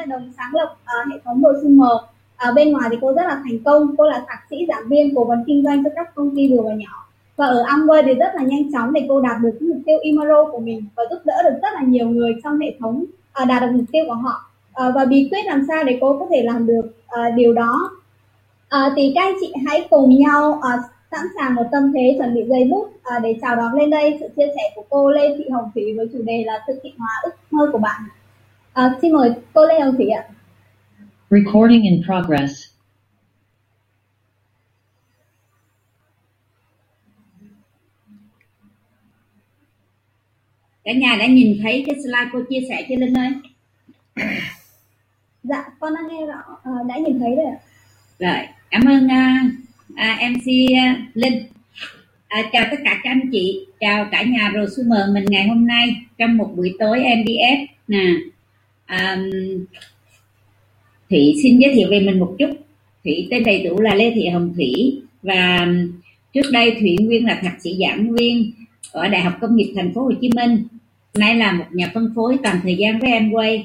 là đồng sáng lập uh, hệ thống prosumer ở ờ, bên ngoài thì cô rất là thành công. Cô là thạc sĩ giảng viên cố vấn kinh doanh cho các công ty vừa và nhỏ. Và ở Amway thì rất là nhanh chóng để cô đạt được mục tiêu Imaro của mình và giúp đỡ được rất là nhiều người trong hệ thống uh, đạt được mục tiêu của họ. Uh, và bí quyết làm sao để cô có thể làm được uh, điều đó? Uh, thì các anh chị hãy cùng nhau uh, sẵn sàng một tâm thế chuẩn bị giấy bút uh, để chào đón lên đây. Sự chia sẻ của cô Lê Thị Hồng Thủy với chủ đề là thực hiện hóa ước mơ của bạn. À, xin mời cô Lê Hồng Thủy ạ. Recording in progress. Cả nhà đã nhìn thấy cái slide cô chia sẻ chưa Linh ơi? Dạ, con đã nghe rõ, à, đã nhìn thấy rồi ạ. Rồi, cảm ơn uh, à, MC à, Linh à, chào tất cả các anh chị chào cả nhà prosumer mình ngày hôm nay trong một buổi tối MDF nè um, Thủy xin giới thiệu về mình một chút. Thủy tên đầy đủ là Lê Thị Hồng Thủy và trước đây Thủy Nguyên là thạc sĩ giảng viên ở Đại học Công nghiệp Thành phố Hồ Chí Minh. Nay là một nhà phân phối toàn thời gian với Amway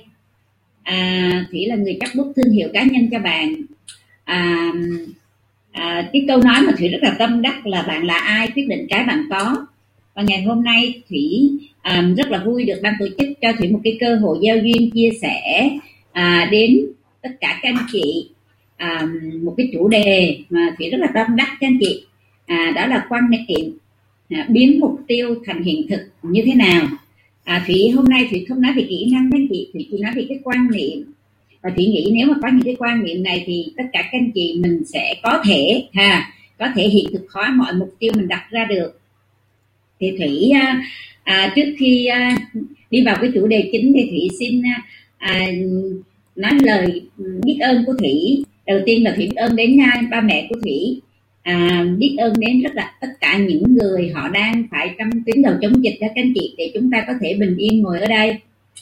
à, Thủy là người chắc bút thương hiệu cá nhân cho bạn. À, à, cái câu nói mà thủy rất là tâm đắc là bạn là ai quyết định cái bạn có. Và ngày hôm nay thủy à, rất là vui được ban tổ chức cho thủy một cái cơ hội giao duyên chia sẻ à, đến tất cả các anh chị à, một cái chủ đề mà thủy rất là tâm đắc các anh chị. À, đó là quan niệm à, biến mục tiêu thành hiện thực như thế nào. À, thủy hôm nay thủy không nói về kỹ năng các anh chị thủy chỉ nói về cái quan niệm. Và thủy nghĩ nếu mà có những cái quan niệm này thì tất cả các anh chị mình sẽ có thể ha có thể hiện thực hóa mọi mục tiêu mình đặt ra được. Thì thủy à, à, trước khi à, đi vào cái chủ đề chính thì thủy xin à, à nói lời biết ơn của thủy. Đầu tiên là thủy biết ơn đến à, ba mẹ của thủy. À, biết ơn đến rất là tất cả những người họ đang phải trong tuyến đầu chống dịch cho các anh chị để chúng ta có thể bình yên ngồi ở đây.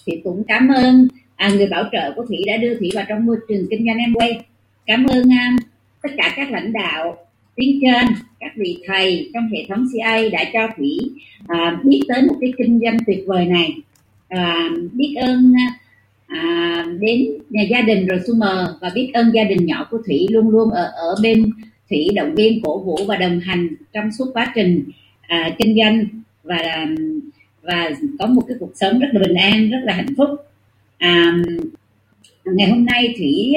Thì cũng cảm ơn à, người bảo trợ của thủy đã đưa thủy vào trong môi trường kinh doanh em quay cảm ơn à, tất cả các lãnh đạo tuyến trên các vị thầy trong hệ thống CA đã cho thủy à, biết tới một cái kinh doanh tuyệt vời này. À, biết ơn à, đến nhà gia đình rồi Sumer và biết ơn gia đình nhỏ của thủy luôn luôn ở ở bên thủy động viên cổ vũ và đồng hành trong suốt quá trình à, kinh doanh. Và và có một cái cuộc sống rất là bình an rất là hạnh phúc. À, ngày hôm nay thủy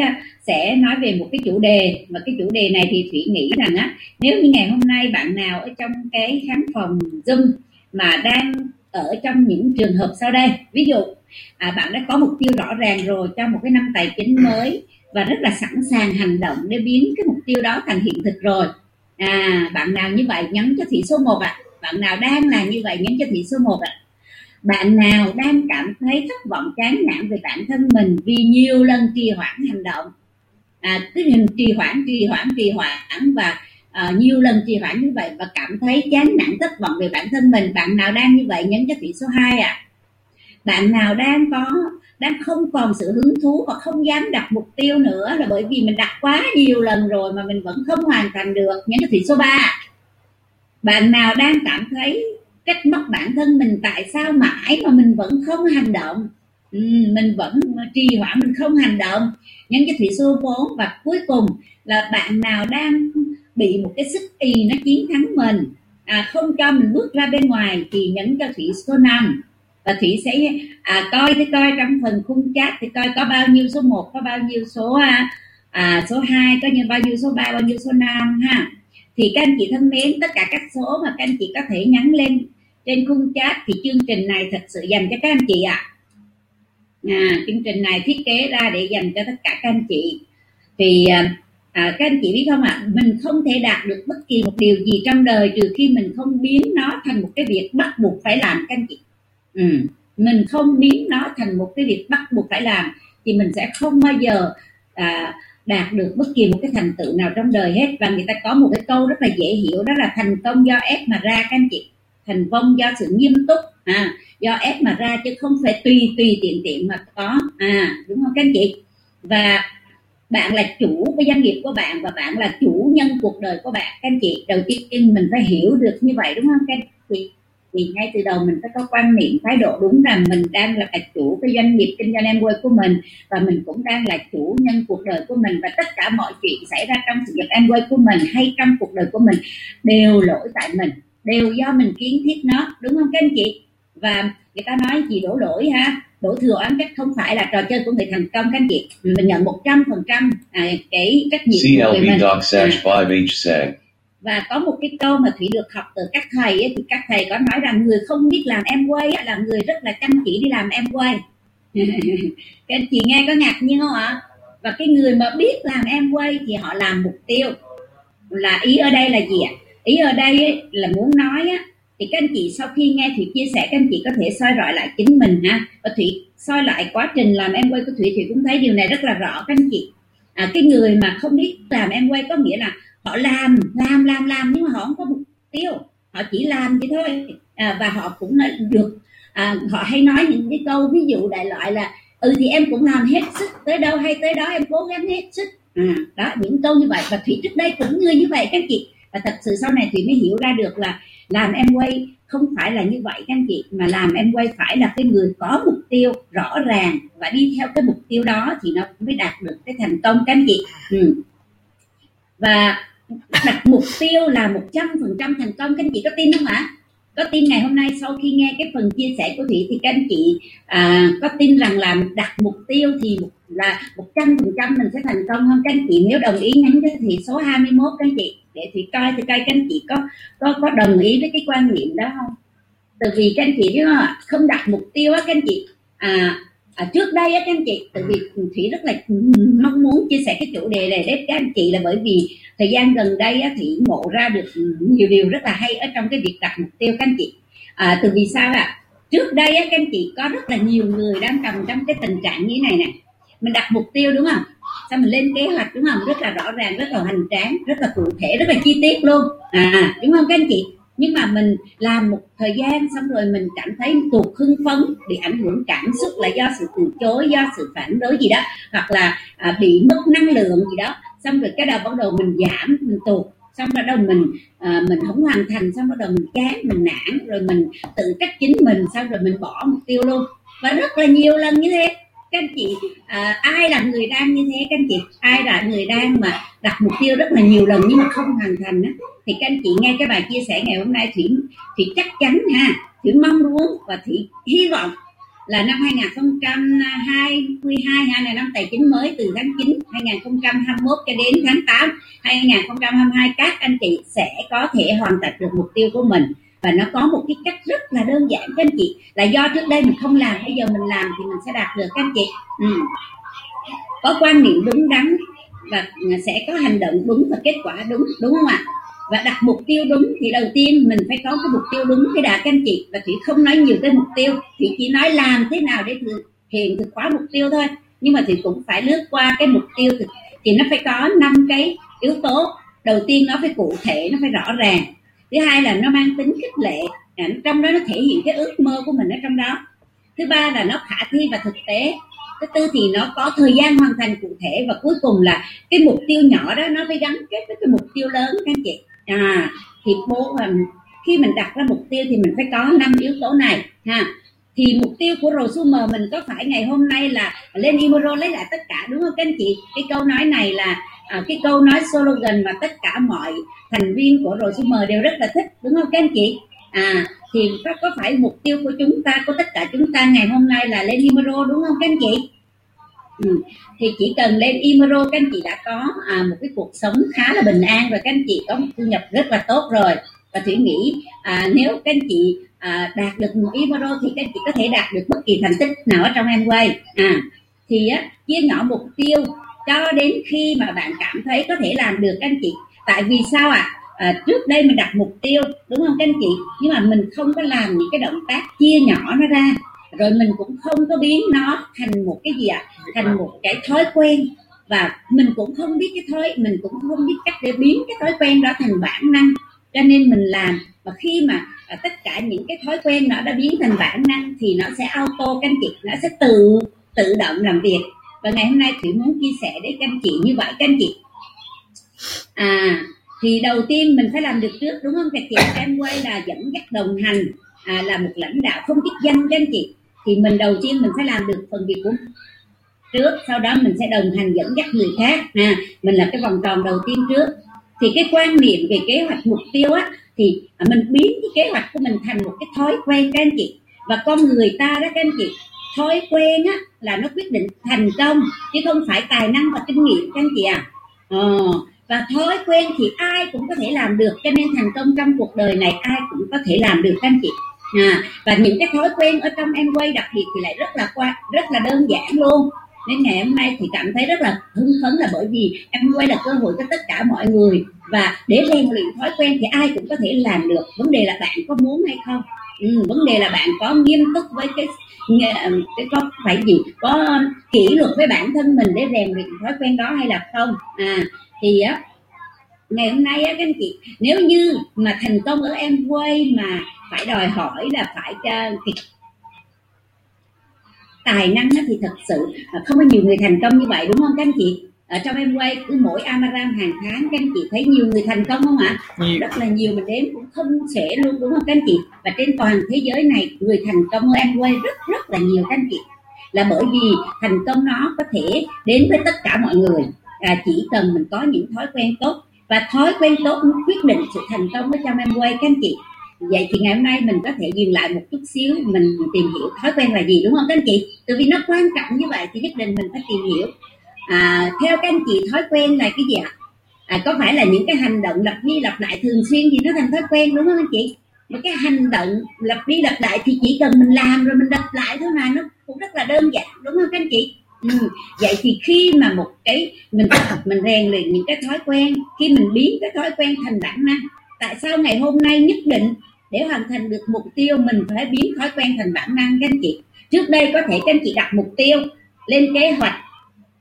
sẽ nói về một cái chủ đề. Mà cái chủ đề này thì thủy nghĩ rằng á nếu như ngày hôm nay bạn nào ở trong cái khán phòng zoom mà đang ở trong những trường hợp sau đây ví dụ à, bạn đã có mục tiêu rõ ràng rồi cho một cái năm tài chính mới và rất là sẵn sàng hành động để biến cái mục tiêu đó thành hiện thực rồi. À bạn nào như vậy nhấn cho thị số 1 ạ. À. bạn nào đang là như vậy nhấn cho thị số 1 ạ. À bạn nào đang cảm thấy thất vọng chán nản về bản thân mình vì nhiều lần trì hoãn hành động à, cứ hình trì hoãn trì hoãn trì hoãn và à, nhiều lần trì hoãn như vậy và cảm thấy chán nản thất vọng về bản thân mình. Bạn nào đang như vậy nhấn cho tỷ số 2 ạ. À. bạn nào đang có đang không còn sự hứng thú và không dám đặt mục tiêu nữa là bởi vì mình đặt quá nhiều lần rồi mà mình vẫn không hoàn thành được nhấn cho tỷ số 3 bạn nào đang cảm thấy trách móc bản thân mình tại sao mãi mà mình vẫn không hành động? Ừ, mình vẫn trì hoãn mình không hành động nhân cho thủy số 4 và cuối cùng là bạn nào đang bị một cái sức y nó chiến thắng mình à, không cho mình bước ra bên ngoài thì nhấn cho thủy số 5 và thủy sẽ à, coi thì coi trong phần khung chat thì coi có bao nhiêu số 1 có bao nhiêu số à, à, số 2 có như bao nhiêu số 3 bao nhiêu số 5 ha thì các anh chị thân mến tất cả các số mà các anh chị có thể nhắn lên trên khung chat thì chương trình này thật sự dành cho các anh chị ạ à à, chương trình này thiết kế ra để dành cho tất cả các anh chị. Thì à, à các anh chị biết không ạ? À, mình không thể đạt được bất kỳ một điều gì trong đời trừ khi mình không biến nó thành một cái việc bắt buộc phải làm các anh chị. Ừ. mình không biến nó thành một cái việc bắt buộc phải làm thì mình sẽ không bao giờ à, đạt được bất kỳ một cái thành tựu nào trong đời hết. Và người ta có một cái câu rất là dễ hiểu đó là thành công do ép mà ra các anh chị thành công do sự nghiêm túc à, do ép mà ra chứ không phải tùy tùy tiện tiện mà có à đúng không các anh chị? Và bạn là chủ cái doanh nghiệp của bạn và bạn là chủ nhân cuộc đời của bạn các anh chị. Đầu tiên mình phải hiểu được như vậy đúng không các anh chị? Thì ngay từ đầu mình phải có quan niệm thái độ đúng rằng mình đang là chủ cái doanh nghiệp kinh doanh em quê của mình và mình cũng đang là chủ nhân cuộc đời của mình và tất cả mọi chuyện xảy ra trong sự nghiệp em quê của mình hay trong cuộc đời của mình đều lỗi tại mình đều do mình kiến thiết nó đúng không các anh chị? Và người ta nói gì đổ lỗi ha? Đổ thừa oán trách không phải là trò chơi của người thành công các anh chị. Mình nhận một trăm phần trăm à, cái trách nhiệm của người CLB mình. Doc Sash À, 5H sang. và có một cái câu mà thủy được học từ các thầy ấy, thì các thầy có nói rằng người không biết làm em quay là người rất là chăm chỉ đi làm em quay. Các anh chị nghe có ngạc nhiên không ạ? Và cái người mà biết làm em quay thì họ làm mục tiêu. Là ý ở đây là gì ạ ý ở đây ấy, là muốn nói á thì các anh chị sau khi nghe thủy chia sẻ các anh chị có thể soi rọi lại chính mình ha. Và thủy soi lại quá trình làm em quay của thủy thủy cũng thấy điều này rất là rõ các anh chị. À, cái người mà không biết làm em quay có nghĩa là họ làm làm làm làm nhưng mà họ không có mục tiêu. Họ chỉ làm vậy thôi. À, và họ cũng là được à, họ hay nói những cái câu ví dụ đại loại là ừ thì em cũng làm hết sức tới đâu hay tới đó em cố gắng hết sức. À, đó những câu như vậy. Và thủy trước đây cũng như như vậy các anh chị và thật sự sau này thủy mới hiểu ra được là làm em quay không phải là như vậy các anh chị mà làm em quay phải là cái người có mục tiêu rõ ràng và đi theo cái mục tiêu đó thì nó mới đạt được cái thành công các anh chị. Ừ. và đặt mục tiêu là một trăm phần trăm thành công các anh chị có tin không ạ? Có tin ngày hôm nay sau khi nghe cái phần chia sẻ của thủy thì các anh chị à, có tin rằng là đặt mục tiêu thì là một trăm phần trăm mình sẽ thành công không các anh chị? Nếu đồng ý nhắn cho thủy số 21 các anh chị để thì coi thì coi các anh chị có có có đồng ý với cái quan niệm đó không? Tại vì các anh chị biết không không đặt mục tiêu á các anh chị. À, à trước đây á các anh chị tại vì thủy rất là mong muốn chia sẻ cái chủ đề này đến các anh chị là bởi vì thời gian gần đây á, thủy ngộ ra được nhiều điều rất là hay ở trong cái việc đặt mục tiêu các anh chị. À, từ vì sao ạ? Trước đây á, các anh chị có rất là nhiều người đang cầm trong cái tình trạng như thế này nè. Mình đặt mục tiêu đúng không? Sao mình lên kế hoạch đúng không? Rất là rõ ràng rất là hoành tráng rất là cụ thể rất là chi tiết luôn. À đúng không các anh chị? Nhưng mà mình làm một thời gian xong rồi mình cảm thấy tụt hưng phấn bị ảnh hưởng cảm xúc là do sự từ chối do sự phản đối gì đó hoặc là à, bị mất năng lượng gì đó. Xong rồi cái đầu bắt đầu mình giảm mình tụt. Xong bắt đầu mình à, mình không hoàn thành xong bắt đầu mình chán mình nản rồi mình tự trách chính mình xong rồi mình bỏ mục tiêu luôn. Và rất là nhiều lần như thế các anh chị à, ai là người đang như thế? Các anh chị ai là người đang mà đặt mục tiêu rất là nhiều lần nhưng mà không hoàn thành á? Thì các anh chị nghe cái bài chia sẻ ngày hôm nay thủy thì chắc chắn ha thủy mong muốn và thủy hy vọng là năm 2022 ha là năm tài chính mới từ tháng 9 2021 cho đến tháng 8 2022 các anh chị sẽ có thể hoàn thành được mục tiêu của mình và nó có một cái cách rất là đơn giản, các anh chị. Là do trước đây mình không làm, bây giờ mình làm thì mình sẽ đạt được, các anh chị. Ừ. có quan niệm đúng đắn và sẽ có hành động đúng và kết quả đúng đúng không ạ? Và đặt mục tiêu đúng thì đầu tiên mình phải có cái mục tiêu đúng cái đạt, các anh chị. Và chị không nói nhiều cái mục tiêu, chị chỉ nói làm thế nào để thực hiện thực hóa mục tiêu thôi. Nhưng mà thì cũng phải lướt qua cái mục tiêu thì nó phải có năm cái yếu tố. Đầu tiên nó phải cụ thể, nó phải rõ ràng thứ hai là nó mang tính khích lệ. À, trong đó nó thể hiện cái ước mơ của mình ở trong đó. Thứ ba là nó khả thi và thực tế. Thứ tư thì nó có thời gian hoàn thành cụ thể. Và cuối cùng là cái mục tiêu nhỏ đó nó phải gắn kết với cái mục tiêu lớn các anh chị. À thì bố à, khi mình đặt ra mục tiêu thì mình phải có năm yếu tố này ha. Thì mục tiêu của Rosumer mình có phải ngày hôm nay là lên Imoro lấy lại tất cả đúng không các anh chị? Cái câu nói này là à, cái câu nói slogan mà tất cả mọi thành viên của Rosumer đều rất là thích đúng không các anh chị? À thì có, có phải mục tiêu của chúng ta của tất cả chúng ta ngày hôm nay là lên imaro đúng không các anh chị? Ừ. thì chỉ cần lên imaro các anh chị đã có à, một cái cuộc sống khá là bình an rồi các anh chị có một thu nhập rất là tốt rồi. Và thủy nghĩ à, nếu các anh chị à, đạt được một imaro thì các anh chị có thể đạt được bất kỳ thành tích nào ở trong Amway. À thì á, chia nhỏ mục tiêu cho đến khi mà bạn cảm thấy có thể làm được các anh chị. Tại vì sao ạ? À? à, trước đây mình đặt mục tiêu đúng không các anh chị? Nhưng mà mình không có làm những cái động tác chia nhỏ nó ra. Rồi mình cũng không có biến nó thành một cái gì ạ? À? thành một cái thói quen. Và mình cũng không biết cái thói mình cũng không biết cách để biến cái thói quen đó thành bản năng. Cho nên mình làm. Và khi mà à, tất cả những cái thói quen nó đã biến thành bản năng thì nó sẽ auto các anh chị. Nó sẽ tự tự động làm việc và ngày hôm nay thủy muốn chia sẻ đến các anh chị như vậy. Các anh chị à thì đầu tiên mình phải làm được trước đúng không? Các chị em quay là dẫn dắt đồng hành à, là một lãnh đạo không chức danh các anh chị. Thì mình đầu tiên mình phải làm được phần việc của mình trước sau đó mình sẽ đồng hành dẫn dắt người khác. À, mình là cái vòng tròn đầu tiên trước. Thì cái quan niệm về kế hoạch mục tiêu á thì mình biến cái kế hoạch của mình thành một cái thói quen các anh chị. Và con người ta đó các anh chị thói quen á là nó quyết định thành công chứ không phải tài năng và kinh nghiệm các anh chị à ờ, và thói quen thì ai cũng có thể làm được cho nên thành công trong cuộc đời này ai cũng có thể làm được các anh chị. À, và những cái thói quen ở trong em quay đặc biệt thì lại rất là qua rất là đơn giản luôn. Nên ngày hôm nay thì cảm thấy rất là hưng phấn là bởi vì em quay là cơ hội cho tất cả mọi người. Và để rèn luyện thói quen thì ai cũng có thể làm được. Vấn đề là bạn có muốn hay không? Ừ, vấn đề là bạn có nghiêm túc với cái cái có phải gì? Có kỷ luật với bản thân mình để rèn luyện thói quen đó hay là không? À thì á ngày hôm nay á các anh chị nếu như mà thành công ở em quay mà phải đòi hỏi là phải thì tài năng thì thật sự à, không có nhiều người thành công như vậy đúng không các anh chị? Ở trong em quay cứ mỗi amaran hàng tháng các anh chị thấy nhiều người thành công không ạ? Nhiều. rất là nhiều mình đếm cũng không sẽ luôn đúng không các anh chị? Và trên toàn thế giới này người thành công em quay rất rất là nhiều các anh chị. Là bởi vì thành công nó có thể đến với tất cả mọi người. À, chỉ cần mình có những thói quen tốt. Và thói quen tốt quyết định sự thành công ở trong em quay các anh chị. Vậy thì ngày hôm nay mình có thể dừng lại một chút xíu mình tìm hiểu thói quen là gì đúng không các anh chị? Từ vì nó quan trọng như vậy thì nhất định mình phải tìm hiểu à, theo các anh chị thói quen là cái gì ạ? À, có phải là những cái hành động lặp đi lặp lại thường xuyên thì nó thành thói quen đúng không anh chị? Mà cái hành động lặp đi lặp lại thì chỉ cần mình làm rồi mình lặp lại thôi mà nó cũng rất là đơn giản đúng không các anh chị? Ừ. vậy thì khi mà một cái mình tập mình rèn luyện những cái thói quen khi mình biến cái thói quen thành bản năng tại sao ngày hôm nay nhất định để hoàn thành được mục tiêu mình phải biến thói quen thành bản năng các anh chị? Trước đây có thể các anh chị đặt mục tiêu lên kế hoạch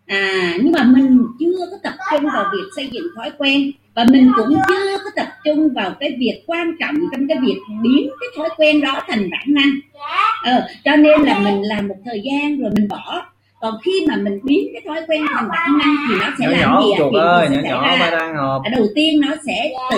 à nhưng mà mình chưa có tập trung vào việc xây dựng thói quen và mình cũng chưa có tập trung vào cái việc quan trọng trong cái việc biến cái thói quen đó thành bản năng. Ờ, cho nên là mình làm một thời gian rồi mình bỏ. Còn khi mà mình biến cái thói quen thành bản năng thì nó sẽ nhỏ làm nhỏ, gì ạ? ơi, nhỏ nhỏ ba đang hộp. đầu tiên nó sẽ tự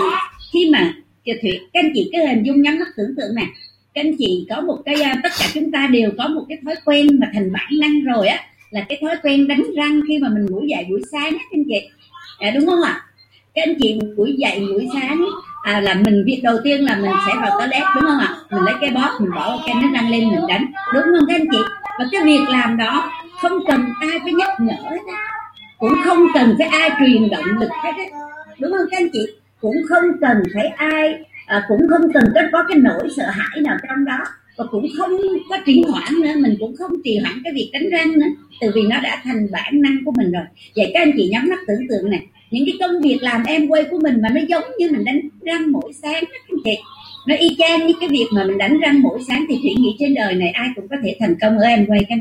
khi mà Thủy các anh chị cái hình dung nhắm mắt tưởng tượng nè. Các anh chị có một cái à, tất cả chúng ta đều có một cái thói quen mà thành bản năng rồi á là cái thói quen đánh răng khi mà mình ngủ dậy buổi sáng á anh chị. À, đúng không ạ? Các anh chị buổi dậy buổi sáng à, là mình việc đầu tiên là mình sẽ vào toilet đúng không ạ? Mình lấy cái bóp mình bỏ cái đánh răng lên mình đánh đúng không các anh chị? Và cái việc làm đó không cần ai phải nhắc nhở hết á cũng không cần phải ai truyền động lực hết á đúng không các anh chị? Cũng không cần phải ai à, cũng không cần có cái nỗi sợ hãi nào trong đó và cũng không có trì hoãn nữa, mình cũng không trì hoãn cái việc đánh răng nữa từ vì nó đã thành bản năng của mình rồi. Vậy các anh chị nhắm mắt tưởng tượng này, những cái công việc làm em quay của mình mà nó giống như mình đánh răng mỗi sáng đó các anh chị. Nó y chang như cái việc mà mình đánh răng mỗi sáng thì thủy nghĩ trên đời này ai cũng có thể thành công ở em quay các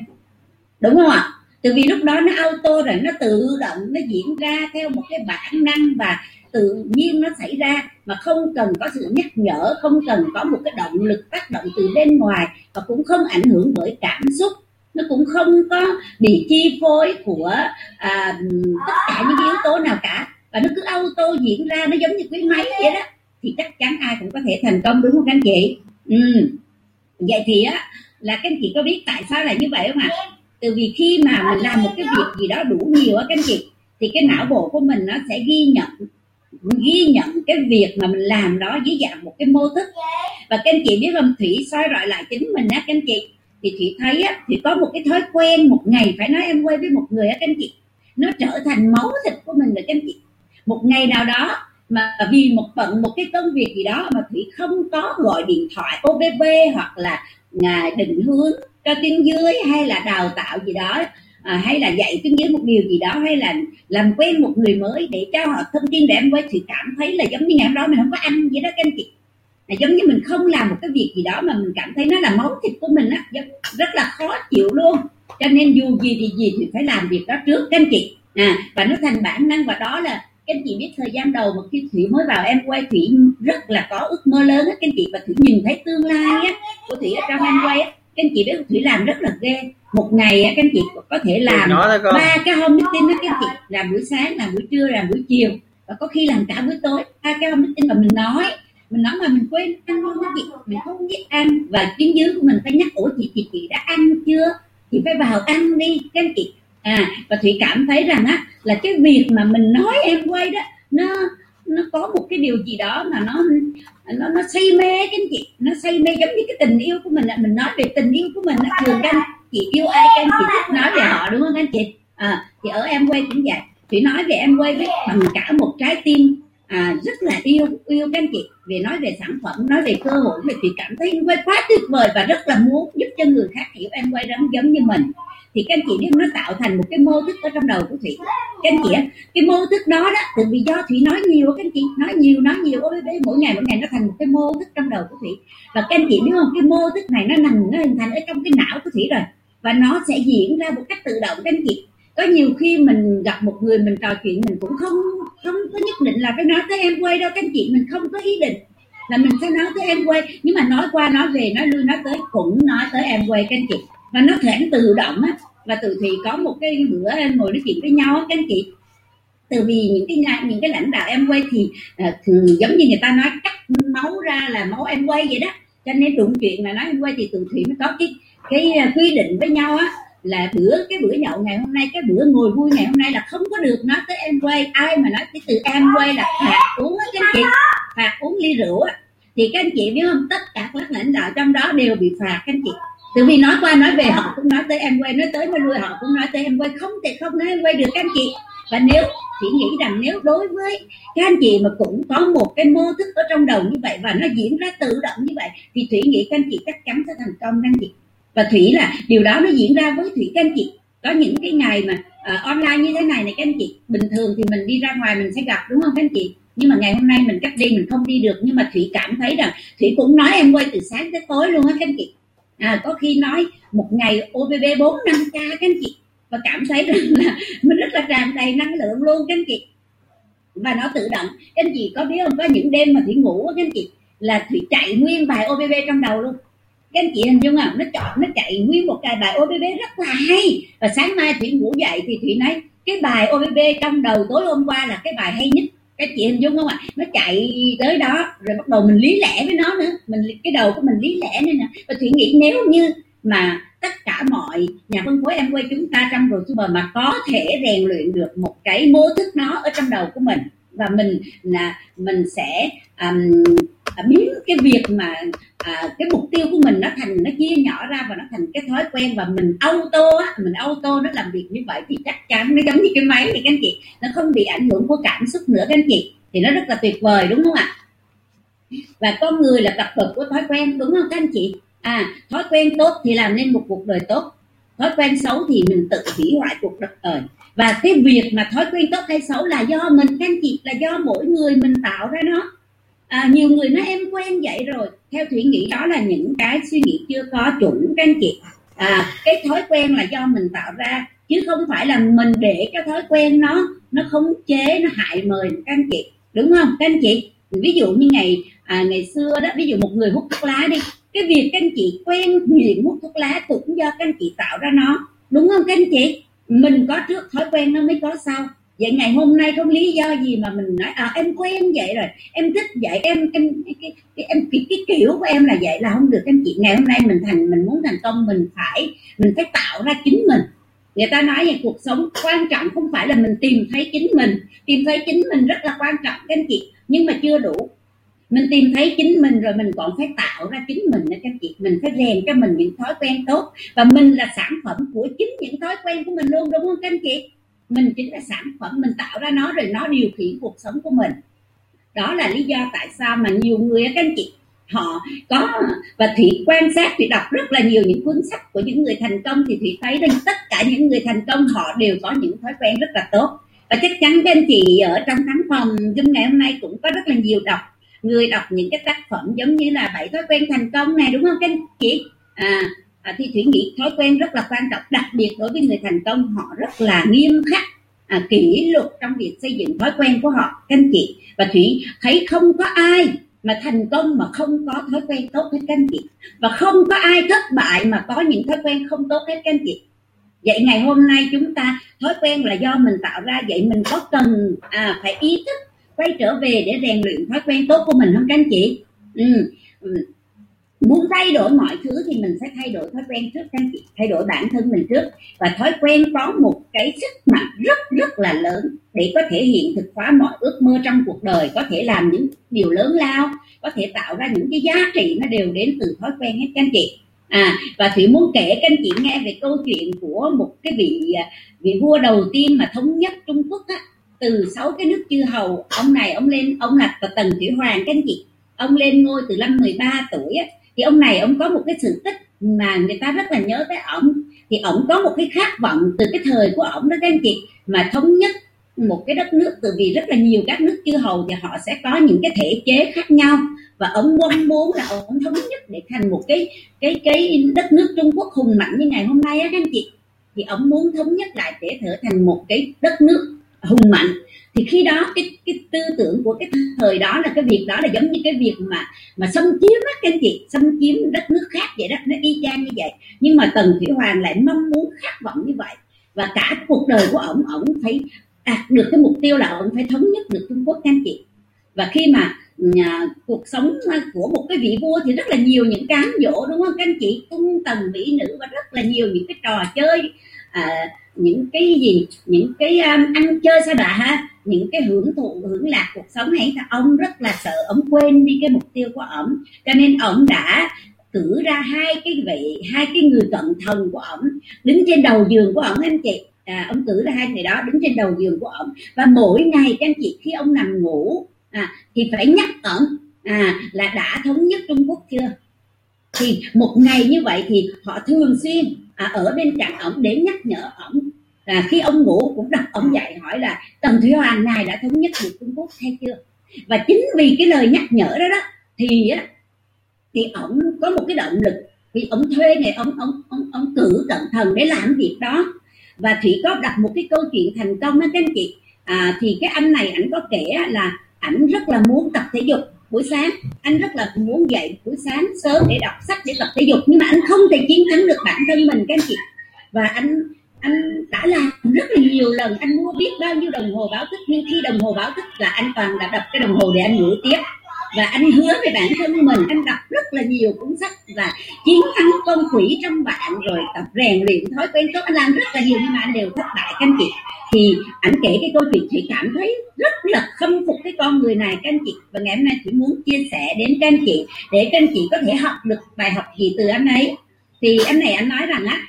đúng không ạ? Từ vì lúc đó nó auto rồi, nó tự động, nó diễn ra theo một cái bản năng và tự nhiên nó xảy ra mà không cần có sự nhắc nhở không cần có một cái động lực tác động từ bên ngoài và cũng không ảnh hưởng bởi cảm xúc. Nó cũng không có bị chi phối của à, tất cả những yếu tố nào cả. Và nó cứ auto diễn ra nó giống như cái máy vậy đó. Thì chắc chắn ai cũng có thể thành công đúng không các anh chị? Ừ. vậy thì á là các anh chị có biết tại sao là như vậy không ạ? Từ vì khi mà mình làm một cái việc gì đó đủ nhiều á các anh chị thì cái não bộ của mình nó sẽ ghi nhận ghi nhận cái việc mà mình làm đó dưới dạng một cái mô thức. Và các anh chị biết không thủy soi rọi lại chính mình á các anh chị. Thì thủy thấy á thì có một cái thói quen một ngày phải nói em quay với một người á các anh chị. Nó trở thành máu thịt của mình rồi các anh chị. Một ngày nào đó mà vì một bận một cái công việc gì đó mà thủy không có gọi điện thoại OBB hoặc là à, định hướng cho tiếng dưới hay là đào tạo gì đó à, hay là dạy kinh dưới một điều gì đó hay là làm quen một người mới để cho họ thông tin để em với thì cảm thấy là giống như ngày hôm đó mình không có ăn vậy đó các anh chị. Là giống như mình không làm một cái việc gì đó mà mình cảm thấy nó là máu thịt của mình á rất là khó chịu luôn. Cho nên dù gì thì gì thì phải làm việc đó trước các anh chị. À, và nó thành bản năng và đó là các anh chị biết thời gian đầu mà khi thủy mới vào em quay thủy rất là có ước mơ lớn á các anh chị. Và thủy nhìn thấy tương lai á của thủy ở trong em quay á các anh chị biết thủy làm rất là ghê một ngày các anh chị có thể làm ba cái home meeting đó các anh chị. Làm buổi sáng làm buổi trưa làm buổi chiều. Và có khi làm cả buổi tối. Ba cái home meeting mà mình nói. Mình nói mà mình quên ăn luôn các chị. Mình không biết ăn. Và tuyến dưới của mình phải nhắc ủa chị chị chị đã ăn chưa? Chị phải vào ăn đi. Các anh chị. À và thủy cảm thấy rằng á là cái việc mà mình nói em quay đó nó nó có một cái điều gì đó mà nó nó nó say mê cái chị. Nó say mê giống như cái tình yêu của mình mình nói về tình yêu của mình thường các chị yêu ai các anh chị thích nói về họ đúng không các anh chị? À, thì ở em quay cũng vậy. Chị nói về em quay với bằng cả một trái tim à, rất là yêu yêu các anh chị. Về nói về sản phẩm nói về cơ hội thì chị cảm thấy em quay quá tuyệt vời và rất là muốn giúp cho người khác hiểu em quay giống giống như mình. Thì các anh chị biết nó tạo thành một cái mô thức ở trong đầu của thủy các anh chị cái mô thức đó đó từ vì do thủy nói nhiều các anh chị nói nhiều nói nhiều ôi mỗi ngày mỗi ngày nó thành một cái mô thức trong đầu của thủy. Và các anh chị biết không? Cái mô thức này nó nằm nó hình thành ở trong cái não của thủy rồi và nó sẽ diễn ra một cách tự động các anh chị có nhiều khi mình gặp một người mình trò chuyện, mình cũng không không có nhất định là phải nói tới em quay đâu các anh chị mình không có ý định là mình sẽ nói tới em quay nhưng mà nói qua, nói về, nói lui, nói tới, cũng nói tới em quay các anh chị và nó thể tự động á, và từ thì có một cái bữa em ngồi nói chuyện với nhau á các anh chị từ vì những cái những cái lãnh đạo em quay thì ờ, thường giống như người ta nói, cắt máu ra là máu em quay vậy đó. Cho nên đụng chuyện là nói em quay thì từ thì mới có cái cái à, quy định với nhau á, là bữa, cái bữa nhậu ngày hôm nay, cái bữa ngồi vui ngày hôm nay là không có được. Nói tới em quay ai mà nói cái từ em quay là phạt uống á, các anh chị, phạt uống ly rượu á, thì các anh chị biết không? Tất cả các lãnh đạo trong đó đều bị phạt, các anh chị. Từ vì nói qua nói về, họ cũng nói tới em quay nói tới nói lui họ cũng nói tới em quay không thể không nói em quay được, các anh chị. Và nếu chị nghĩ rằng nếu đối với các anh chị mà cũng có một cái mô thức ở trong đầu như vậy và nó diễn ra tự động như vậy, thì thủy nghĩ các anh chị chắc chắn sẽ thành công, các anh chị và thủy là điều đó nó diễn ra với thủy. Các anh chị có những cái ngày mà uh, online như thế này này các anh chị bình thường thì mình đi ra ngoài mình sẽ gặp đúng không các anh chị? Nhưng mà ngày hôm nay mình cách đi mình không đi được. Nhưng mà thủy cảm thấy rằng thủy cũng nói em quay từ sáng tới tối luôn á các anh chị. À, có khi nói một ngày OBB 4 năm k các anh chị. Và cảm thấy rằng là mình rất là tràn đầy năng lượng luôn các anh chị. Và nó tự động. Các anh chị có biết không có những đêm mà thủy ngủ các anh chị là thủy chạy nguyên bài OBB trong đầu luôn các anh chị hình dung không? Nó chọn nó chạy nguyên một cái bài OBB rất là hay. Và sáng mai thủy ngủ dậy thì thủy nói cái bài OBB trong đầu tối hôm qua là cái bài hay nhất. Các chị hình dung không ạ? Nó chạy tới đó rồi bắt đầu mình lý lẽ với nó nữa. Mình cái đầu của mình lý lẽ nên nè. Và thủy nghĩ nếu như mà tất cả mọi nhà phân phối em quay chúng ta trong rồi super mà có thể rèn luyện được một cái mô thức nó ở trong đầu của mình và mình là mình sẽ um, biến cái việc mà à, cái mục tiêu của mình nó thành nó chia nhỏ ra và nó thành cái thói quen và mình auto á mình auto nó làm việc như vậy thì chắc chắn nó giống như cái máy thì các anh chị. Nó không bị ảnh hưởng của cảm xúc nữa các anh chị. Thì nó rất là tuyệt vời đúng không ạ? Và con người là tập hợp của thói quen đúng không các anh chị? À thói quen tốt thì làm nên một cuộc đời tốt. Thói quen xấu thì mình tự hủy hoại cuộc đời. Và cái việc mà thói quen tốt hay xấu là do mình các anh chị là do mỗi người mình tạo ra nó à, nhiều người nói em quen vậy rồi. Theo thủy nghĩ đó là những cái suy nghĩ chưa có chuẩn các anh chị à, cái thói quen là do mình tạo ra chứ không phải là mình để cái thói quen nó nó khống chế nó hại mời các anh chị đúng không? Các anh chị ví dụ như ngày à, ngày xưa đó ví dụ một người hút thuốc lá đi cái việc các anh chị quen nghiện hút thuốc lá cũng do các anh chị tạo ra nó. Đúng không các anh chị? Mình có trước thói quen nó mới có sau vậy ngày hôm nay không lý do gì mà mình nói à em quen vậy rồi em thích vậy em em cái, cái, em cái, cái kiểu của em là vậy là không được anh chị. Ngày hôm nay mình thành mình muốn thành công mình phải mình phải tạo ra chính mình. Người ta nói về cuộc sống quan trọng không phải là mình tìm thấy chính mình tìm thấy chính mình rất là quan trọng các anh chị nhưng mà chưa đủ. Mình tìm thấy chính mình rồi mình còn phải tạo ra chính mình nữa các chị mình phải rèn cho mình những thói quen tốt và mình là sản phẩm của chính những thói quen của mình luôn đúng không các anh chị? Mình chính là sản phẩm mình tạo ra nó rồi nó điều khiển cuộc sống của mình. Đó là lý do tại sao mà nhiều người các anh chị họ có và thị quan sát thì đọc rất là nhiều những cuốn sách của những người thành công thì thị thấy rằng tất cả những người thành công họ đều có những thói quen rất là tốt. Và chắc chắn các anh chị ở trong khán phòng Zoom ngày hôm nay cũng có rất là nhiều đọc. Người đọc những cái tác phẩm giống như là bảy thói quen thành công này đúng không các anh chị? À, à thì thủy nghĩ thói quen rất là quan trọng đặc biệt đối với người thành công họ rất là nghiêm khắc à, kỷ luật trong việc xây dựng thói quen của họ. Các anh chị và thủy thấy không có ai mà thành công mà không có thói quen tốt hết các anh chị. Và không có ai thất bại mà có những thói quen không tốt hết các anh chị. Vậy ngày hôm nay chúng ta thói quen là do mình tạo ra vậy mình có cần à, phải ý thức quay trở về để rèn luyện thói quen tốt của mình không các anh chị? Ừ. ừ muốn thay đổi mọi thứ thì mình phải thay đổi thói quen trước các chị thay đổi bản thân mình trước. Và thói quen có một cái sức mạnh rất rất là lớn để có thể hiện thực hóa mọi ước mơ trong cuộc đời. Có thể làm những điều lớn lao có thể tạo ra những cái giá trị nó đều đến từ thói quen hết các anh chị. À và thủy muốn kể các anh chị nghe về câu chuyện của một cái vị à, vị vua đầu tiên mà thống nhất trung quốc á. Từ sáu cái nước chư hầu ông này ông lên ông là tần thủy hoàng các anh chị. Ông lên ngôi từ năm 13 tuổi á, thì ông này, ông có một cái sự tích mà người ta rất là nhớ tới ổng. Thì ổng có một cái khát vọng từ cái thời của ổng đó, các anh chị, mà thống nhất một cái đất nước. Từ vì rất là nhiều các nước chư hầu thì họ sẽ có những cái thể chế khác nhau. Và ông mong muốn là ông thống nhất để thành một cái cái cái đất nước Trung Quốc hùng mạnh như ngày hôm nay á, các anh chị. Thì ông muốn thống nhất lại để trở thành một cái đất nước hùng mạnh thì khi đó cái cái tư tưởng của cái thời đó là cái việc đó là giống như cái việc mà mà xâm chiếm á các anh chị xâm chiếm đất nước khác vậy đó nó y chang như vậy. Nhưng mà tần thủy hoàng lại mong muốn khát vọng như vậy. Và cả cuộc đời của ổng ổng phải đạt được cái mục tiêu là ổng phải thống nhất được trung quốc các anh chị. Và khi mà à, cuộc sống của một cái vị vua thì rất là nhiều những cám dỗ đúng không các anh chị? Tung tần mỹ nữ và rất là nhiều những cái trò chơi à, những cái gì những cái um, ăn chơi sao đà ha những cái hưởng thụ hưởng lạc cuộc sống này thì ông rất là sợ ông quên đi cái mục tiêu của ông. Cho nên ông đã cử ra hai cái vị hai cái người cận thần của ông đứng trên đầu giường của ông anh chị? À, ông cử ra hai người đó đứng trên đầu giường của ông. Và mỗi ngày các anh chị khi ông nằm ngủ à, thì phải nhắc ông à, là đã thống nhất trung quốc chưa? Thì một ngày như vậy thì họ thường xuyên à, ở bên cạnh ổng để nhắc nhở ổng. Là khi ông ngủ cũng đặt ông dậy hỏi là tần thủy hoàng này đã thống nhất được trung quốc hay chưa? Và chính vì cái lời nhắc nhở đó đó thì á thì ổng có một cái động lực. Vì ông thuê này ông ông ông ông cử cẩn thần để làm việc đó. Và thủy có đặt một cái câu chuyện thành công đó các anh chị. À, thì cái anh này ảnh có kể là ảnh rất là muốn tập thể dục buổi sáng. Anh rất là muốn dậy buổi sáng sớm để đọc sách, để tập thể dục. Nhưng mà anh không thể chiến thắng được bản thân mình, các anh chị. Và anh anh đã làm rất là nhiều lần. Anh mua biết bao nhiêu đồng hồ báo thức, nhưng khi đồng hồ báo thức là anh toàn đã đập cái đồng hồ để anh ngủ tiếp và anh hứa với bản thân mình, anh đọc rất là nhiều cuốn sách và chiến thắng con quỷ trong bạn, rồi tập rèn luyện thói quen tốt. Anh làm rất là nhiều nhưng mà anh đều thất bại, các anh chị. Thì anh kể cái câu chuyện thì cảm thấy rất là khâm phục cái con người này, các anh chị. Và ngày hôm nay chị muốn chia sẻ đến các anh chị, để các anh chị có thể học được bài học gì từ anh ấy. Thì anh này anh nói rằng á,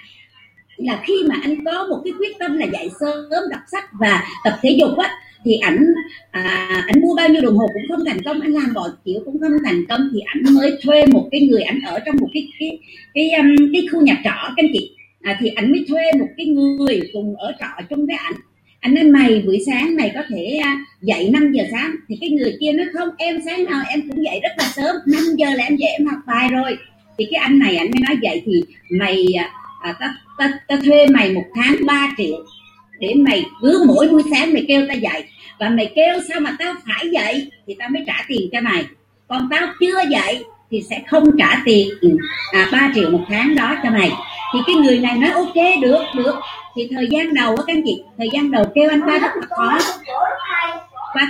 là khi mà anh có một cái quyết tâm là dậy sớm, đọc sách và tập thể dục á thì ảnh à, ảnh mua bao nhiêu đồng hồ cũng không thành công anh làm bỏ kiểu cũng không thành công thì ảnh mới thuê một cái người ảnh ở trong một cái cái cái um, cái khu nhà trọ các anh chị. À, thì ảnh mới thuê một cái người cùng ở trọ chung với ảnh. Anh nói mày buổi sáng mày có thể à, dậy 5 giờ sáng. Thì cái người kia nói không em sáng nào em cũng dậy rất là sớm 5 giờ là em dậy em học bài rồi. Thì cái anh này anh mới nói vậy thì mày à, à, ta, ta, ta thuê mày một tháng 3 triệu để mày cứ mỗi buổi sáng mày kêu tao dậy. Và mày kêu sao mà tao phải dậy? Thì tao mới trả tiền cho mày. Còn tao chưa dậy thì sẽ không trả tiền à, 3 triệu một tháng đó cho mày. Thì cái người này nói ok được được. Thì thời gian đầu á các anh chị thời gian đầu kêu anh ta rất là khó. Và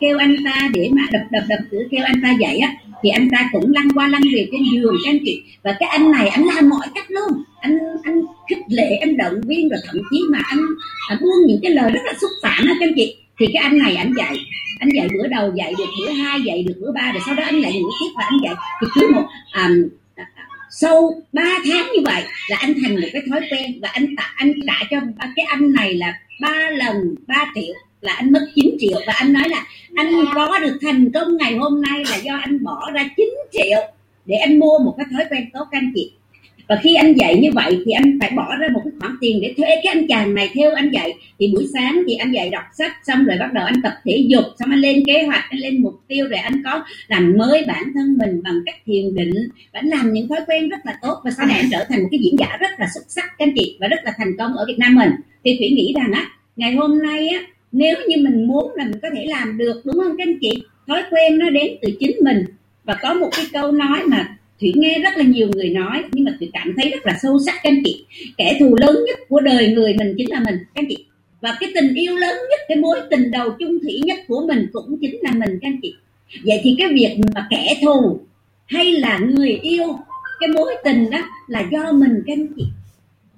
kêu anh ta để mà đập đập đập cửa kêu anh ta dậy á thì anh ta cũng lăn qua lăn về trên giường các anh chị. Và cái anh này anh làm mọi cách luôn. Anh anh khích lệ anh động viên và thậm chí mà anh, anh buông những cái lời rất là xúc phạm á các anh chị. Thì cái anh này anh dạy. Anh dạy bữa đầu dạy được bữa hai dạy được bữa ba rồi sau đó anh lại ngủ tiếp và anh dạy. Thì cứ một um, sau 3 tháng như vậy là anh thành một cái thói quen. Và anh tạ anh trả cho cái anh này là ba lần 3 triệu là anh mất 9 triệu và anh nói là anh có được thành công ngày hôm nay là do anh bỏ ra 9 triệu để anh mua một cái thói quen tốt anh chị và khi anh dạy như vậy thì anh phải bỏ ra một cái khoản tiền để thuê cái anh chàng này theo anh dạy. Thì buổi sáng thì anh dạy đọc sách, xong rồi bắt đầu anh tập thể dục, xong anh lên kế hoạch, anh lên mục tiêu rồi anh có làm mới bản thân mình bằng cách thiền định và anh làm những thói quen rất là tốt. Và sau này anh trở thành một cái diễn giả rất là xuất sắc các anh chị và rất là thành công ở Việt Nam mình. Thì thủy nghĩ rằng á, ngày hôm nay á nếu như mình muốn là mình có thể làm được, đúng không các anh chị? Thói quen nó đến từ chính mình. Và có một cái câu nói mà thủy nghe rất là nhiều người nói, nhưng mà thủy cảm thấy rất là sâu sắc các anh chị. Kẻ thù lớn nhất của đời người mình chính là mình, các anh chị. Và cái tình yêu lớn nhất, cái mối tình đầu chung thủy nhất của mình cũng chính là mình, các anh chị. Vậy thì cái việc mà kẻ thù hay là người yêu, cái mối tình đó là do mình, các anh chị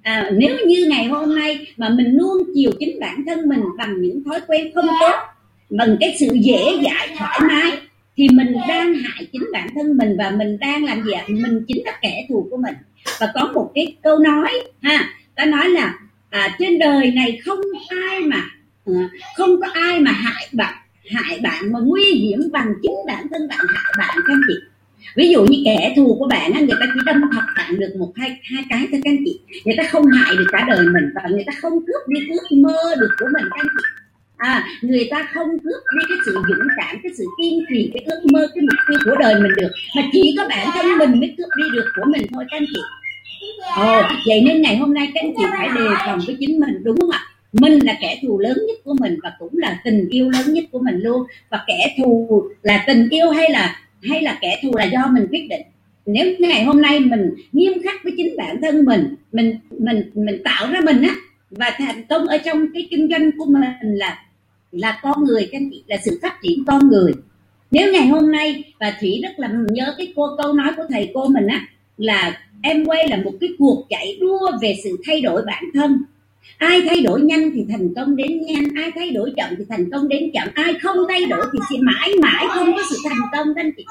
à, nếu như ngày hôm nay mà mình nuông chiều chính bản thân mình bằng những thói quen không tốt bằng cái sự dễ dãi thoải mái thì mình đang hại chính bản thân mình và mình đang làm gì ạ? Mình chính là kẻ thù của mình. Và có một cái câu nói ha ta nói là à, trên đời này không ai mà à, không có ai mà hại bạn hại bạn mà nguy hiểm bằng chính bản thân bạn hại bạn các chị? Ví dụ như kẻ thù của bạn người ta chỉ đâm thật bạn được một, hai hai cái thôi các anh chị. Người ta không hại được cả đời mình và người ta không cướp đi ước mơ được của mình các anh chị. À người ta không cướp đi cái sự dũng cảm, cái sự kiên trì, cái ước mơ, cái mục tiêu của đời mình được. Mà chỉ có bản thân mình mới cướp đi được của mình thôi các anh chị. Ồ, vậy nên ngày hôm nay các anh chị phải đề phòng với chính mình, đúng không ạ? Mình là kẻ thù lớn nhất của mình và cũng là tình yêu lớn nhất của mình luôn. Và kẻ thù là tình yêu hay là hay là kẻ thù là do mình quyết định. Nếu ngày hôm nay mình nghiêm khắc với chính bản thân mình mình mình mình tạo ra mình á, và thành công ở trong cái kinh doanh của mình là là con người các chị là sự phát triển con người. Nếu ngày hôm nay, và thủy rất là nhớ cái cô, câu nói của thầy cô mình á, là em quay là một cái cuộc chạy đua về sự thay đổi bản thân ai thay đổi nhanh thì thành công đến nhanh, ai thay đổi chậm thì thành công đến chậm, ai không thay đổi thì sẽ mãi mãi không có sự thành công anh chị.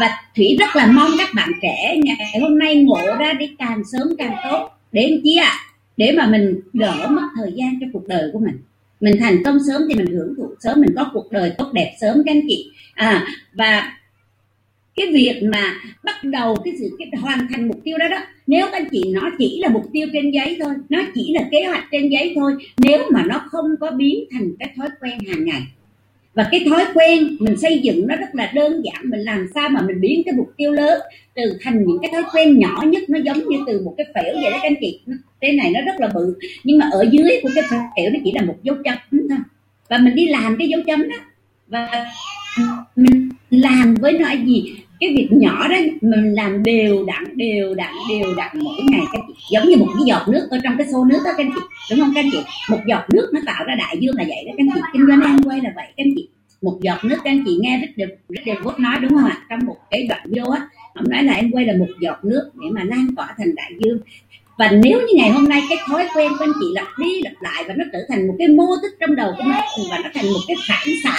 Và thủy rất là mong các bạn trẻ ngày hôm nay ngộ ra để càng sớm càng tốt đến chi ạ? Để mà mình đỡ mất thời gian cho cuộc đời của mình. Mình thành công sớm thì mình hưởng thụ, sớm mình có cuộc đời tốt đẹp sớm, các anh chị. À và cái việc mà bắt đầu cái sự cái hoàn thành mục tiêu đó đó, nếu các anh chị nó chỉ là mục tiêu trên giấy thôi nó chỉ là kế hoạch trên giấy thôi, nếu mà nó không có biến thành cái thói quen hàng ngày. Và cái thói quen mình xây dựng nó rất là đơn giản, mình làm sao mà mình biến cái mục tiêu lớn từ thành những cái thói quen nhỏ nhất, nó giống như từ một cái phễu vậy đó các anh chị. Cái này nó rất là bự, nhưng mà ở dưới của cái phễu nó chỉ là một dấu chấm thôi. Và mình đi làm cái dấu chấm đó, và mình làm với nó gì? Cái việc nhỏ đó, mình làm đều đặn đều đặn đều đặn mỗi ngày. Các chị, giống như một cái giọt nước ở trong cái xô nước đó, các anh chị, đúng không các anh chị? Một giọt nước nó tạo ra đại dương là vậy đó, các anh chị. Kinh doanh an quay là vậy, các anh chị. Một giọt nước, các anh chị nghe rất được rất đẹp quốc nói, đúng không ạ? Trong một cái đoạn video á, ông nói là em quay là một giọt nước để mà lan tỏa thành đại dương. Và nếu như ngày hôm nay cái thói quen của anh chị lặp đi lặp lại và nó trở thành một cái mô thức trong đầu của mình và nó thành một cái phản xạ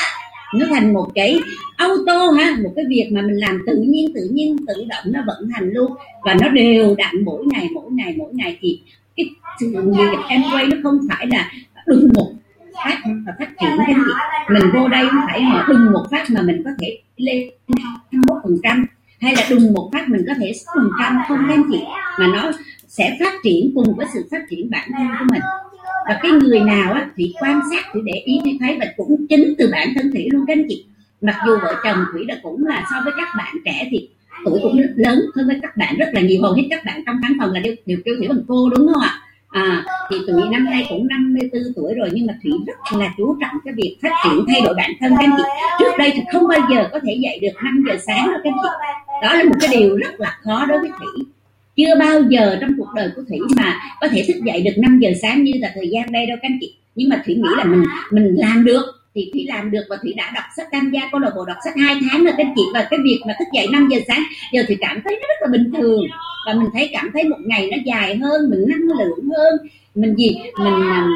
nó thành một cái auto ha, một cái việc mà mình làm tự nhiên tự nhiên, tự động, nó vận hành luôn. Và nó đều đặn mỗi ngày mỗi ngày mỗi ngày. Thì cái sự nghiệp em quay nó không phải là đùng một phát và phát triển cái gì. Mình vô đây không phải mà đùng một phát mà mình có thể lên 21 phần trăm. Hay là đùng một phát mình có thể phần trăm, không anh chị. Mà nó sẽ phát triển cùng với sự phát triển bản thân của mình và cái người nào á thì quan sát thì để ý thì thấy và cũng chính từ bản thân thủy luôn các anh chị. Mặc dù vợ chồng thủy đã cũng là so với các bạn trẻ thì tuổi cũng lớn hơn với các bạn rất là nhiều hầu hết các bạn trong khán phòng là đều, đều kêu thủy bằng cô đúng không ạ? À, thì thủy năm nay cũng 54 tuổi rồi nhưng mà thủy rất là chú trọng cái việc phát triển thay đổi bản thân các anh chị. Trước đây thì không bao giờ có thể dậy được 5 giờ sáng đâu các anh chị. Đó là một cái điều rất là khó đối với thủy chưa bao giờ trong cuộc đời của thủy mà có thể thức dậy được 5 giờ sáng như là thời gian đây đâu các anh chị. Nhưng mà thủy nghĩ là mình mình làm được. Thì thủy làm được và thủy đã đọc sách tham gia câu lạc bộ đọc sách hai tháng rồi các anh chị. Và cái việc mà thức dậy 5 giờ sáng giờ thì cảm thấy nó rất là bình thường. Và mình thấy cảm thấy một ngày nó dài hơn mình năng lượng hơn. Mình gì? Mình à,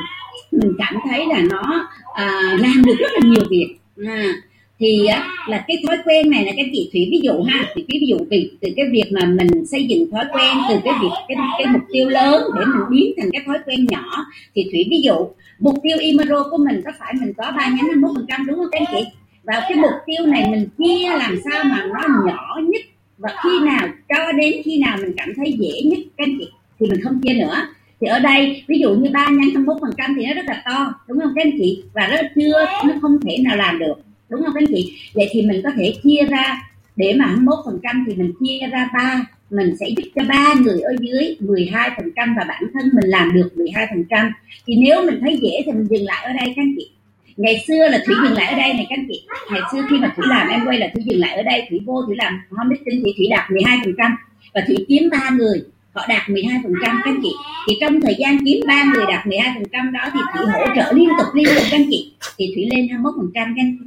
mình cảm thấy là nó à, làm được rất là nhiều việc. À, thì á, là cái thói quen này là các chị thủy ví dụ ha thì cái ví dụ từ từ cái việc mà mình xây dựng thói quen từ cái việc cái cái mục tiêu lớn để mình biến thành cái thói quen nhỏ. Thì thủy ví dụ mục tiêu imero của mình có phải mình có ba nhánh 51 phần trăm đúng không các anh chị? Và cái mục tiêu này mình chia làm sao mà nó nhỏ nhất và khi nào cho đến khi nào mình cảm thấy dễ nhất các anh chị? Thì mình không chia nữa. Thì ở đây ví dụ như ba nhánh 21 phần trăm thì nó rất là to đúng không các anh chị? Và nó chưa nó không thể nào làm được đúng không các anh chị vậy thì mình có thể chia ra, để mà 21 phần trăm thì mình chia ra ba. Mình sẽ giúp cho ba người ở dưới 12 phần trăm và bản thân mình làm được 12 phần trăm. Thì nếu mình thấy dễ thì mình dừng lại ở đây các anh chị. Ngày xưa là thủy dừng lại ở đây này các anh chị. Ngày xưa khi mà thủy làm, em quay là thủy dừng lại ở đây. Thủy vô, thủy làm homesting thì thủy đạt 12 phần trăm. Và thủy kiếm ba người, họ đạt 12 phần trăm các anh chị. Thì trong thời gian kiếm ba người đạt 12 phần trăm đó thì thủy hỗ trợ liên tục liên tục các anh chị. Thì thủy lên 21 phần trăm các anh chị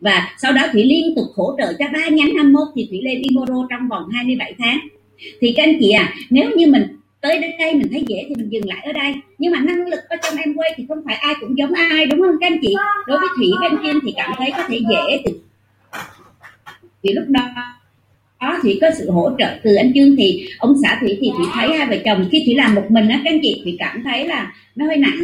và sau đó thủy liên tục hỗ trợ cho ba nhánh 21 thì thủy lên imoro trong vòng 27 tháng. Thì các anh chị à nếu như mình tới đến đây mình thấy dễ thì mình dừng lại ở đây. Nhưng mà năng lực ở trong em quay thì không phải ai cũng giống ai, đúng không các anh chị? Đối với thủy bên kim thì cảm thấy có thể dễ thì vì lúc đó đó thì có sự hỗ trợ từ anh trương thì, ông xã thủy thì thủy thấy hai vợ chồng, khi thủy làm một mình á các anh chị, thủy cảm thấy là nó hơi nặng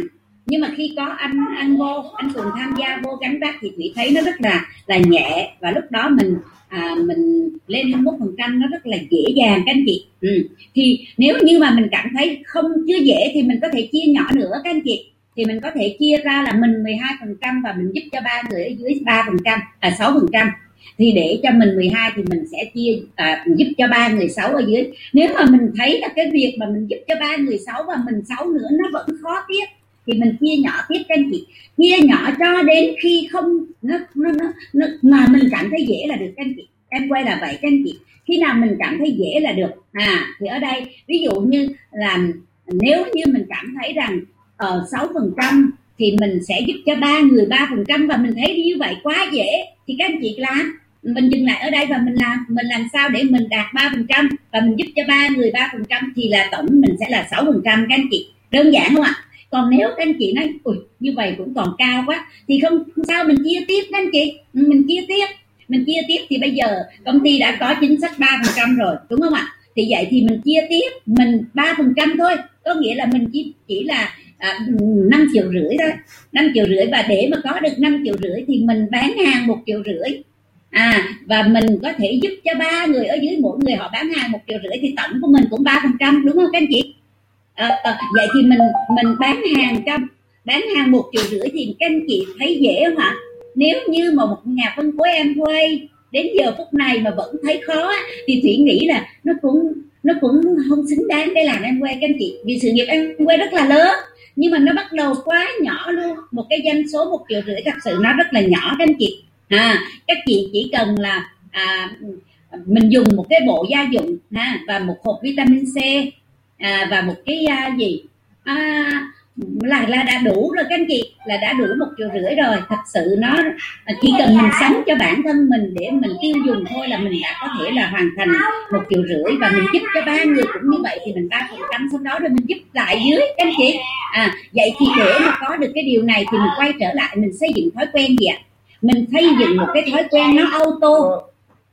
nhưng mà khi có anh anh vô anh cùng tham gia vô gánh vác thì thủy thấy nó rất là là nhẹ. Và lúc đó mình à, mình lên 21 phần trăm nó rất là dễ dàng các anh chị. Ừ. thì nếu như mà mình cảm thấy không chưa dễ thì mình có thể chia nhỏ nữa các anh chị. Thì mình có thể chia ra là mình 12 phần trăm và mình giúp cho ba người ở dưới 3 phần trăm à 6 phần trăm. Thì để cho mình 12 thì mình sẽ chia à, giúp cho ba người sáu ở dưới. Nếu mà mình thấy là cái việc mà mình giúp cho ba người sáu và mình sáu nữa nó vẫn khó tiếp thì mình chia nhỏ tiếp các anh chị. Chia nhỏ cho đến khi không nó, nó, nó, nó mà mình cảm thấy dễ là được các anh chị. Em quay là vậy các anh chị. Khi nào mình cảm thấy dễ là được. À thì ở đây ví dụ như là nếu như mình cảm thấy rằng ở sáu phần trăm thì mình sẽ giúp cho ba người ba phần trăm và mình thấy như vậy quá dễ thì các anh chị làm. Mình dừng lại ở đây và mình làm. Mình làm sao để mình đạt ba phần trăm và mình giúp cho ba người ba phần trăm thì là tổng mình sẽ là sáu phần trăm các anh chị. Đơn giản không ạ? Còn nếu các anh chị nói ui như vậy cũng còn cao quá thì không sao mình chia tiếp các anh chị. Mình chia tiếp mình chia tiếp thì bây giờ công ty đã có chính sách ba phần trăm rồi đúng không ạ? Thì vậy thì mình chia tiếp mình ba phần trăm thôi. Có nghĩa là mình chỉ chỉ là à, triệu rưỡi thôi. Năm triệu rưỡi và để mà có được 5 triệu rưỡi thì mình bán hàng một triệu rưỡi. À và mình có thể giúp cho ba người ở dưới mỗi người họ bán hàng một triệu rưỡi thì tổng của mình cũng ba phần trăm đúng không các anh chị? À, à, vậy thì mình mình bán hàng cho bán hàng một triệu rưỡi thì các anh chị thấy dễ không ạ nếu như mà một nhà phân phối em quay đến giờ phút này mà vẫn thấy khó thì thủy nghĩ là nó cũng nó cũng không xứng đáng để làm em quay các anh chị. Vì sự nghiệp em quay rất là lớn nhưng mà nó bắt đầu quá nhỏ luôn. Một cái doanh số một triệu rưỡi thật sự nó rất là nhỏ các anh chị. À các chị chỉ cần là à, mình dùng một cái bộ gia dụng ha và một hộp vitamin C à, và một cái à, gì? À, là là đã đủ rồi các anh chị là đã đủ một triệu rưỡi rồi. Thật sự nó chỉ cần mình sống cho bản thân mình để mình tiêu dùng thôi là mình đã có thể là hoàn thành một triệu rưỡi và mình giúp cho ba người cũng như vậy thì mình ba phần trăm sau đó rồi mình giúp lại dưới các anh chị. À vậy thì để mà có được cái điều này thì mình quay trở lại mình xây dựng thói quen gì ạ? Mình xây dựng một cái thói quen nó auto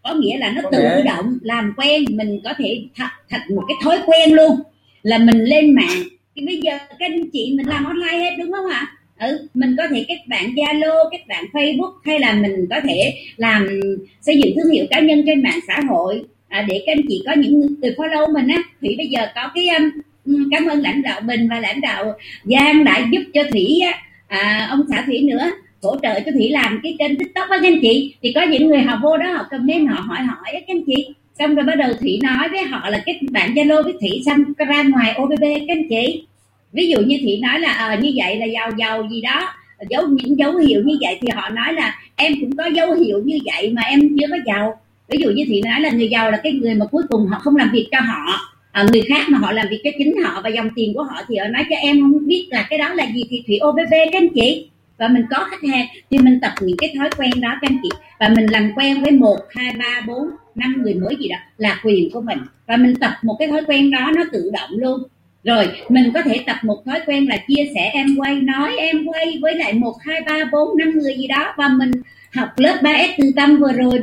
có nghĩa là nó tự động làm quen mình có thể thật thật một cái thói quen luôn là mình lên mạng. Thì bây giờ các anh chị mình làm online hết đúng không ạ? Ừ, mình có thể kết bạn zalo kết bạn facebook hay là mình có thể làm xây dựng thương hiệu cá nhân trên mạng xã hội. À, để các anh chị có những người follow mình á. Thì bây giờ có cái um, ừ, cảm ơn lãnh đạo bình và lãnh đạo giang đã giúp cho thủy á, à, ông xã thủy nữa hỗ trợ cho thủy làm cái kênh tiktok á các anh chị. Thì có những người họ vô đó họ comment họ hỏi hỏi á các anh chị xong rồi bắt đầu thủy nói với họ là cái bạn zalo với thủy xong ra ngoài obb các anh chị. Ví dụ như thủy nói là à, như vậy là giàu giàu gì đó dấu những dấu hiệu như vậy thì họ nói là em cũng có dấu hiệu như vậy mà em chưa có giàu. Ví dụ như thủy nói là người giàu là cái người mà cuối cùng họ không làm việc cho họ. À, người khác mà họ làm việc cho chính họ và dòng tiền của họ thì họ nói cho em không biết là cái đó là gì thì thủy obb các anh chị. Và mình có khách hàng thì mình tập những cái thói quen đó các anh chị. Và mình làm quen với một hai ba bốn năm người mới gì đó là quyền của mình. Và mình tập một cái thói quen đó, nó tự động luôn. Rồi, mình có thể tập một thói quen là chia sẻ em quay, nói em quay với lại một, hai, ba, bốn, năm người gì đó. Và mình học lớp 3S từ tâm vừa rồi.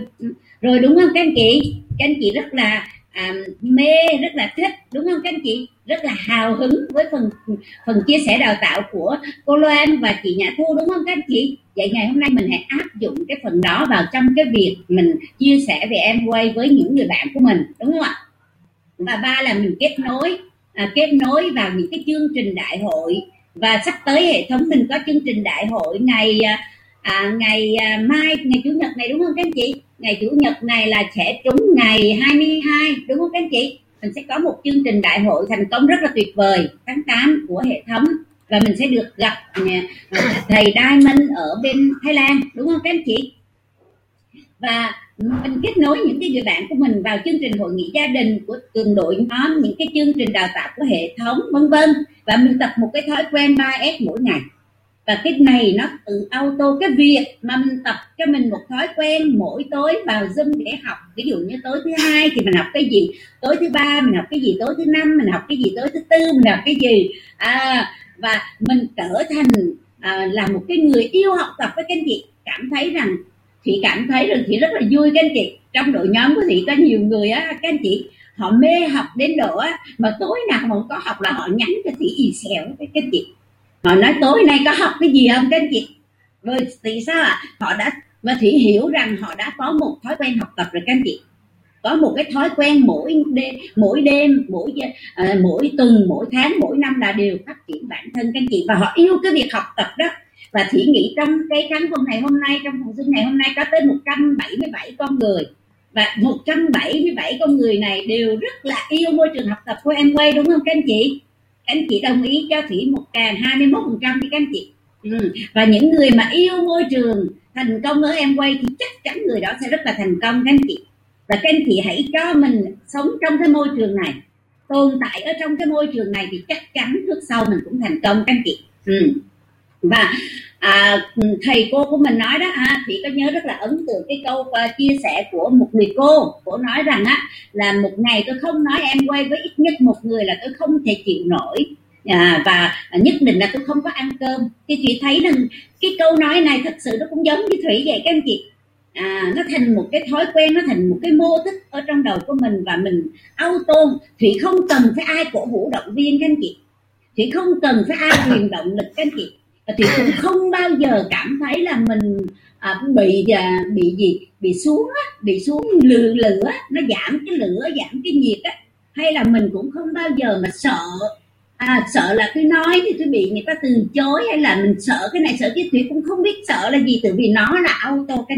Rồi đúng không các anh chị? Các anh chị rất là à, mê rất là thích đúng không các anh chị? Rất là hào hứng với phần phần chia sẻ đào tạo của cô Loan và chị Nhã Thu đúng không các anh chị? Vậy ngày hôm nay mình hãy áp dụng cái phần đó vào trong cái việc mình chia sẻ về em quay với những người bạn của mình đúng không ạ? Và ba là mình kết nối à, kết nối vào những cái chương trình đại hội. Và sắp tới hệ thống mình có chương trình đại hội ngày à, à, ngày à, mai ngày chủ nhật này đúng không các anh chị? Ngày chủ nhật này là sẽ trúng ngày 22 đúng không các anh chị? Mình sẽ có một chương trình đại hội thành công rất là tuyệt vời tháng 8 của hệ thống. Và mình sẽ được gặp à, thầy Diamond ở bên Thái Lan đúng không các anh chị? Và mình kết nối những cái người bạn của mình vào chương trình hội nghị gia đình của cường đội nhóm những cái chương trình đào tạo của hệ thống vân vân. Và mình tập một cái thói quen 3S mỗi ngày và cái này nó tự auto cái việc mà mình tập cho mình một thói quen mỗi tối vào zoom để học. Ví dụ như tối thứ hai thì mình học cái gì? Tối thứ ba mình học cái gì? Tối thứ năm mình học cái gì? Tối thứ tư mình học cái gì? À, và mình trở thành à, là một cái người yêu học tập với các anh chị. Cảm thấy rằng chị cảm thấy rằng chị rất là vui các anh chị. Trong đội nhóm của chị có nhiều người á các anh chị họ mê học đến độ á mà tối nào mà không có học là họ nhắn cho chị ì xèo với các anh chị họ nói tối nay có học cái gì không các anh chị? Rồi vì sao ạ? À? họ đã và thủy hiểu rằng họ đã có một thói quen học tập rồi các anh chị. Có một cái thói quen mỗi đêm mỗi đêm mỗi uh, mỗi tuần mỗi tháng mỗi năm là đều phát triển bản thân các anh chị. Và họ yêu cái việc học tập đó. Và thủy nghĩ trong cái khán phòng này hôm nay trong phòng sinh này hôm nay có tới 177 con người. Và 177 con người này đều rất là yêu môi trường học tập của em quay đúng không các anh chị? Các anh chị đồng ý cho thủy một càng 21 phần trăm các anh chị. Ừ. và những người mà yêu môi trường, thành công ở em quay thì chắc chắn người đó sẽ rất là thành công, các anh chị. Và các anh chị hãy cho mình sống trong cái môi trường này, tồn tại ở trong cái môi trường này thì chắc chắn trước sau mình cũng thành công, các anh chị. Ừ. Và à, thầy cô của mình nói đó ha thì có nhớ rất là ấn tượng cái câu uh, chia sẻ của một người cô. Cô nói rằng á là một ngày tôi không nói em quay với ít nhất một người là tôi không thể chịu nổi. À, và nhất định là tôi không có ăn cơm. Thì chị thấy rằng cái câu nói này thật sự nó cũng giống như thủy vậy các anh chị. À, nó thành một cái thói quen nó thành một cái mô thức ở trong đầu của mình và mình auto. Thủy không cần phải ai cổ vũ động viên các anh chị. Thủy không cần phải ai truyền động lực các anh chị thì cũng không bao giờ cảm thấy là mình à, bị à, bị gì bị xuống á, bị xuống lửa lửa nó giảm cái lửa giảm cái nhiệt á. Hay là mình cũng không bao giờ mà sợ à, sợ là cứ nói thì cứ bị người ta từ chối hay là mình sợ cái này sợ cái kia cũng không biết sợ là gì tại vì nó là auto cái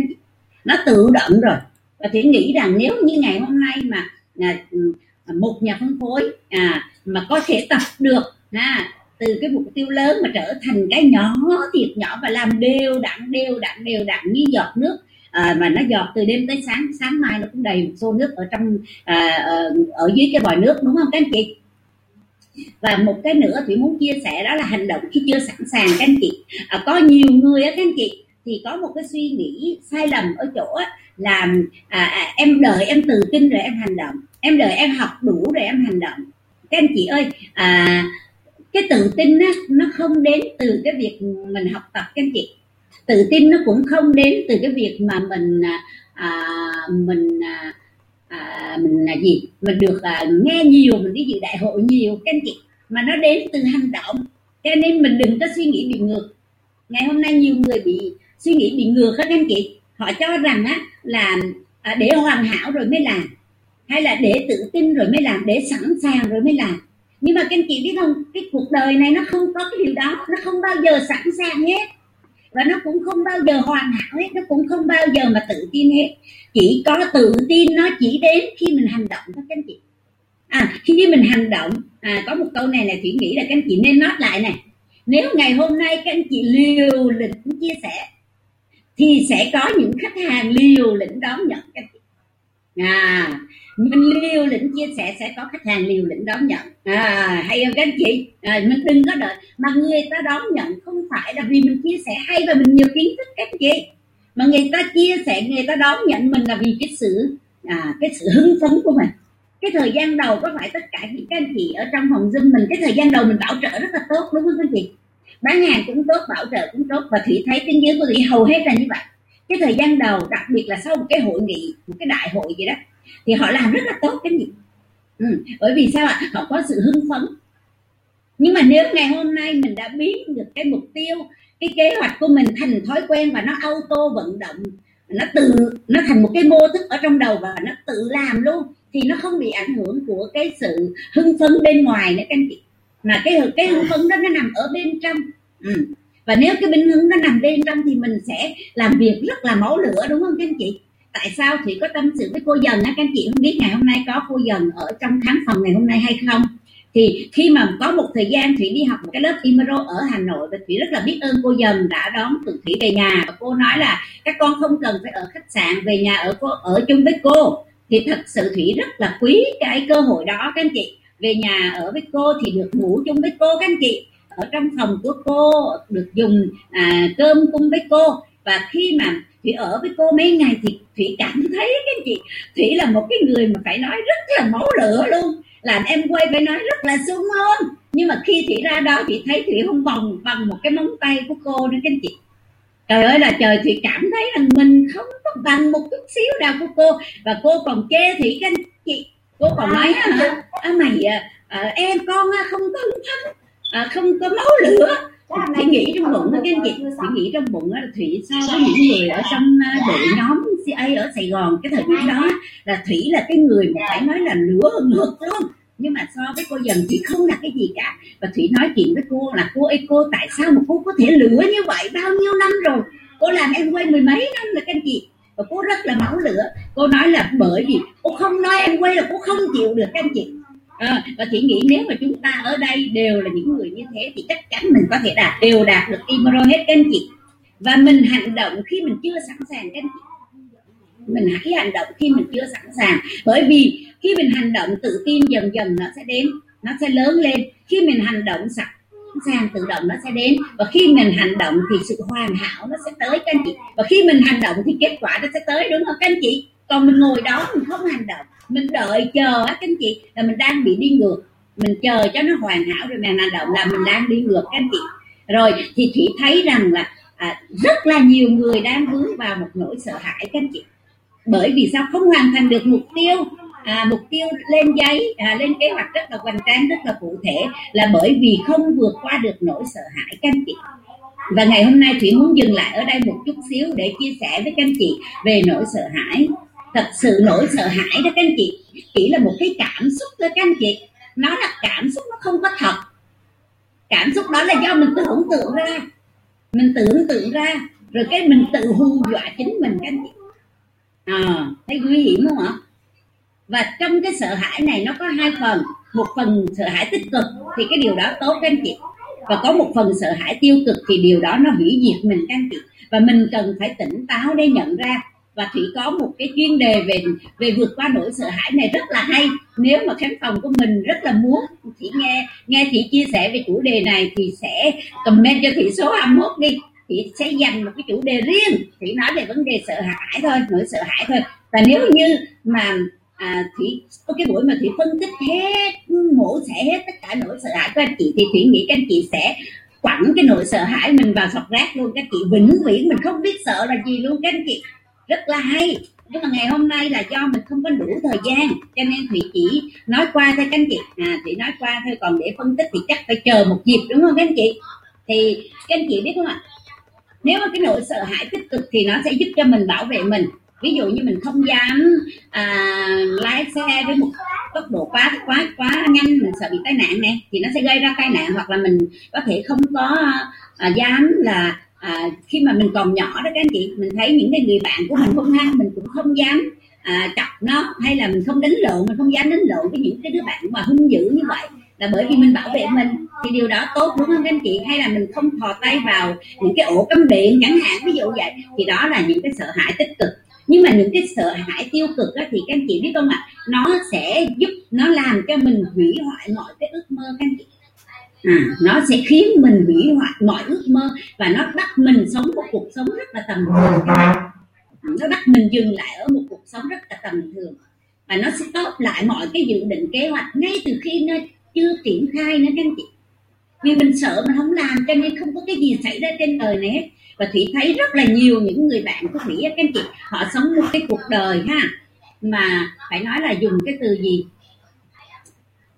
nó tự động rồi. Và thủy nghĩ rằng nếu như ngày hôm nay mà à, ừ, một nhà phân phối à, mà có thể tập được à, từ cái mục tiêu lớn mà trở thành cái nhỏ thiệt nhỏ và làm đều đặn đều đặn đều đặn như giọt nước à, mà nó giọt từ đêm tới sáng sáng mai nó cũng đầy xô nước ở trong à, ờ, ở, dưới cái vòi nước đúng không các anh chị? Và một cái nữa thì muốn chia sẻ đó là hành động khi chưa sẵn sàng các anh chị. À, có nhiều người á các anh chị thì có một cái suy nghĩ sai lầm ở chỗ là à, à, em đợi em tự tin rồi em hành động em đợi em học đủ rồi em hành động. Các anh chị ơi à, cái tự tin á, nó không đến từ cái việc mình học tập các anh chị. Tự tin nó cũng không đến từ cái việc mà mình à, à, mình à, à, mình là gì mình được à, nghe nhiều mình đi dự đại hội nhiều các anh chị mà nó đến từ hành động. Cho nên mình đừng có suy nghĩ bị ngược. Ngày hôm nay nhiều người bị suy nghĩ bị ngược các anh chị. Họ cho rằng á là à, để hoàn hảo rồi mới làm hay là để tự tin rồi mới làm để sẵn sàng rồi mới làm nhưng mà các anh chị biết không, cái cuộc đời này nó không có cái điều đó, nó không bao giờ sẵn sàng hết. Và nó cũng không bao giờ hoàn hảo hết, nó cũng không bao giờ mà tự tin hết. Chỉ có tự tin nó chỉ đến khi mình hành động thôi, các anh chị. À khi mình hành động à có một câu này là chị nghĩ là các anh chị nên nói lại này. Nếu ngày hôm nay các anh chị liều lĩnh chia sẻ, thì sẽ có những khách hàng liều lĩnh đón nhận, các anh chị. À mình liều lĩnh chia sẻ sẽ có khách hàng liều lĩnh đón nhận. À, hay không các anh chị? À, mình đừng có đợi. Mà người ta đón nhận không phải là vì mình chia sẻ hay và mình nhiều kiến thức các anh chị. Mà người ta chia sẻ người ta đón nhận mình là vì cái sự à, cái sự hứng phấn của mình. Cái thời gian đầu có phải tất cả những các anh chị ở trong phòng zoom mình cái thời gian đầu mình bảo trợ rất là tốt đúng không các anh chị? Bán hàng cũng tốt bảo trợ cũng tốt. Và thủy thấy tiếng dưới của thủy hầu hết là như vậy. Cái thời gian đầu đặc biệt là sau một cái hội nghị một cái đại hội gì đó thì họ làm rất là tốt cái gì. Ừ. bởi vì sao ạ? Họ có sự hưng phấn. Nhưng mà nếu ngày hôm nay mình đã biến được cái mục tiêu, cái kế hoạch của mình thành thói quen và nó auto vận động, nó tự, nó thành một cái mô thức ở trong đầu và nó tự làm luôn, thì nó không bị ảnh hưởng của cái sự hưng phấn bên ngoài nữa các anh chị. Mà cái cái hưng phấn đó nó nằm ở bên trong. Ừ. và nếu cái bình hứng nó nằm bên trong thì mình sẽ làm việc rất là máu lửa, đúng không các anh chị? Tại sao chị có tâm sự với cô dần á? Các anh chị không biết ngày hôm nay có cô dần ở trong khán phòng ngày hôm nay hay không? Thì khi mà có một thời gian thủy đi học một cái lớp Imero ở Hà Nội và thủy rất là biết ơn cô dần đã đón tụi thủy về nhà. Và cô nói là các con không cần phải ở khách sạn về nhà ở cô ở chung với cô. Thì thật sự thủy rất là quý cái cơ hội đó các anh chị. Về nhà ở với cô thì được ngủ chung với cô các anh chị. Ở trong phòng của cô được dùng à, cơm cùng với cô. Và khi mà thủy ở với cô mấy ngày thì thủy cảm thấy cái chị thủy là một cái người mà phải nói rất là máu lửa luôn. Làm em quay phải nói rất là sung hơn nhưng mà khi thủy ra đó chị thấy thủy không bằng bằng một cái móng tay của cô nữa các chị. Trời ơi là trời thủy cảm thấy rằng mình không có bằng một chút xíu nào của cô. Và cô còn chê thủy các chị. Cô còn nói hả? À, mày à, à em con à, không có à, không có máu lửa thủy nghĩ trong bụng đó các anh chị thủy nghĩ trong bụng là thủy so với những người ở trong à, đội nhóm CA ở Sài Gòn cái thời điểm đó là thủy là cái người mà phải nói là lửa hơn ngược luôn. Nhưng mà so với cô dần thủy không là cái gì cả. Và thủy nói chuyện với cô là cô ơi cô tại sao mà cô có thể lửa như vậy? Bao nhiêu năm rồi? Cô làm em quay mười mấy năm rồi các anh chị? Và cô rất là máu lửa. Cô nói là bởi vì cô không nói em quay là cô không chịu được các anh chị à, và chị nghĩ nếu mà chúng ta ở đây đều là những người như thế thì chắc chắn mình có thể đạt đều đạt được Imro hết các anh chị. Và mình hành động khi mình chưa sẵn sàng các anh chị. Mình hãy hành động khi mình chưa sẵn sàng. Bởi vì khi mình hành động tự tin dần dần nó sẽ đến nó sẽ lớn lên. Khi mình hành động sẵn sàng tự động nó sẽ đến. Và khi mình hành động thì sự hoàn hảo nó sẽ tới các anh chị. Và khi mình hành động thì kết quả nó sẽ tới đúng không các anh chị? Còn mình ngồi đó mình không hành động mình đợi chờ á các anh chị là mình đang bị đi ngược. Mình chờ cho nó hoàn hảo rồi mình hành động là mình đang đi ngược các anh chị. Rồi thì thủy thấy rằng là à, rất là nhiều người đang vướng vào một nỗi sợ hãi các anh chị. Bởi vì sao? Không hoàn thành được mục tiêu à, mục tiêu lên giấy à, lên kế hoạch rất là hoành tráng rất là cụ thể là bởi vì không vượt qua được nỗi sợ hãi các anh chị. Và ngày hôm nay thủy muốn dừng lại ở đây một chút xíu để chia sẻ với các anh chị về nỗi sợ hãi thật sự nỗi sợ hãi đó các anh chị. Chỉ là một cái cảm xúc thôi các anh chị. Nó là cảm xúc nó không có thật. Cảm xúc đó là do mình tưởng tượng ra. Mình tưởng tượng ra. Rồi cái mình tự hù dọa chính mình các anh chị. À, thấy nguy hiểm không ạ? Và trong cái sợ hãi này nó có hai phần. Một phần sợ hãi tích cực thì cái điều đó tốt các anh chị. Và có một phần sợ hãi tiêu cực thì điều đó nó hủy diệt mình các anh chị. Và mình cần phải tỉnh táo để nhận ra và thủy có một cái chuyên đề về về vượt qua nỗi sợ hãi này rất là hay. Nếu mà khán phòng của mình rất là muốn chị nghe nghe chị chia sẻ về chủ đề này thì sẽ comment cho thị số 21 đi. Chị sẽ dành một cái chủ đề riêng. Chị nói về vấn đề sợ hãi thôi nỗi sợ hãi thôi. Và nếu như mà à, thủy có cái buổi mà thủy phân tích hết mổ xẻ hết tất cả nỗi sợ hãi của anh chị thì thủy nghĩ các anh chị sẽ quẳng cái nỗi sợ hãi mình vào sọt rác luôn. Các chị vĩnh viễn mình không biết sợ là gì luôn các anh chị rất là hay. Nhưng mà ngày hôm nay là do mình không có đủ thời gian cho nên thủy chỉ nói qua thôi các anh chị. À thủy nói qua thôi còn để phân tích thì chắc phải chờ một dịp đúng không các anh chị? Thì các anh chị biết không ạ? Nếu mà cái nỗi sợ hãi tích cực thì nó sẽ giúp cho mình bảo vệ mình. Ví dụ như mình không dám à, lái xe với một tốc độ quá quá quá nhanh mình sợ bị tai nạn nè thì nó sẽ gây ra tai nạn hoặc là mình có thể không có à, dám là à, khi mà mình còn nhỏ đó các anh chị mình thấy những cái người bạn của mình không hăng mình cũng không dám à, chọc nó hay là mình không đánh lộn mình không dám đánh lộn với những cái đứa bạn mà hung dữ như vậy. Là bởi vì mình bảo vệ mình. Thì điều đó tốt đúng không các anh chị? Hay là mình không thò tay vào những cái ổ cắm điện chẳng hạn ví dụ vậy thì đó là những cái sợ hãi tích cực. Nhưng mà những cái sợ hãi tiêu cực đó, thì các anh chị biết không ạ? Nó sẽ giúp nó làm cho mình hủy hoại mọi cái ước mơ các anh chị à, nó sẽ khiến mình hủy hoại mọi ước mơ và nó bắt mình sống một cuộc sống rất là tầm thường. Nó bắt mình dừng lại ở một cuộc sống rất là tầm thường. Và nó sẽ tốt lại mọi cái dự định kế hoạch ngay từ khi nó chưa triển khai nữa các anh chị. Vì mình sợ mình không làm cho nên không có cái gì xảy ra trên đời này hết. Và thủy thấy rất là nhiều những người bạn của thủy các anh chị họ sống một cái cuộc đời ha mà phải nói là dùng cái từ gì?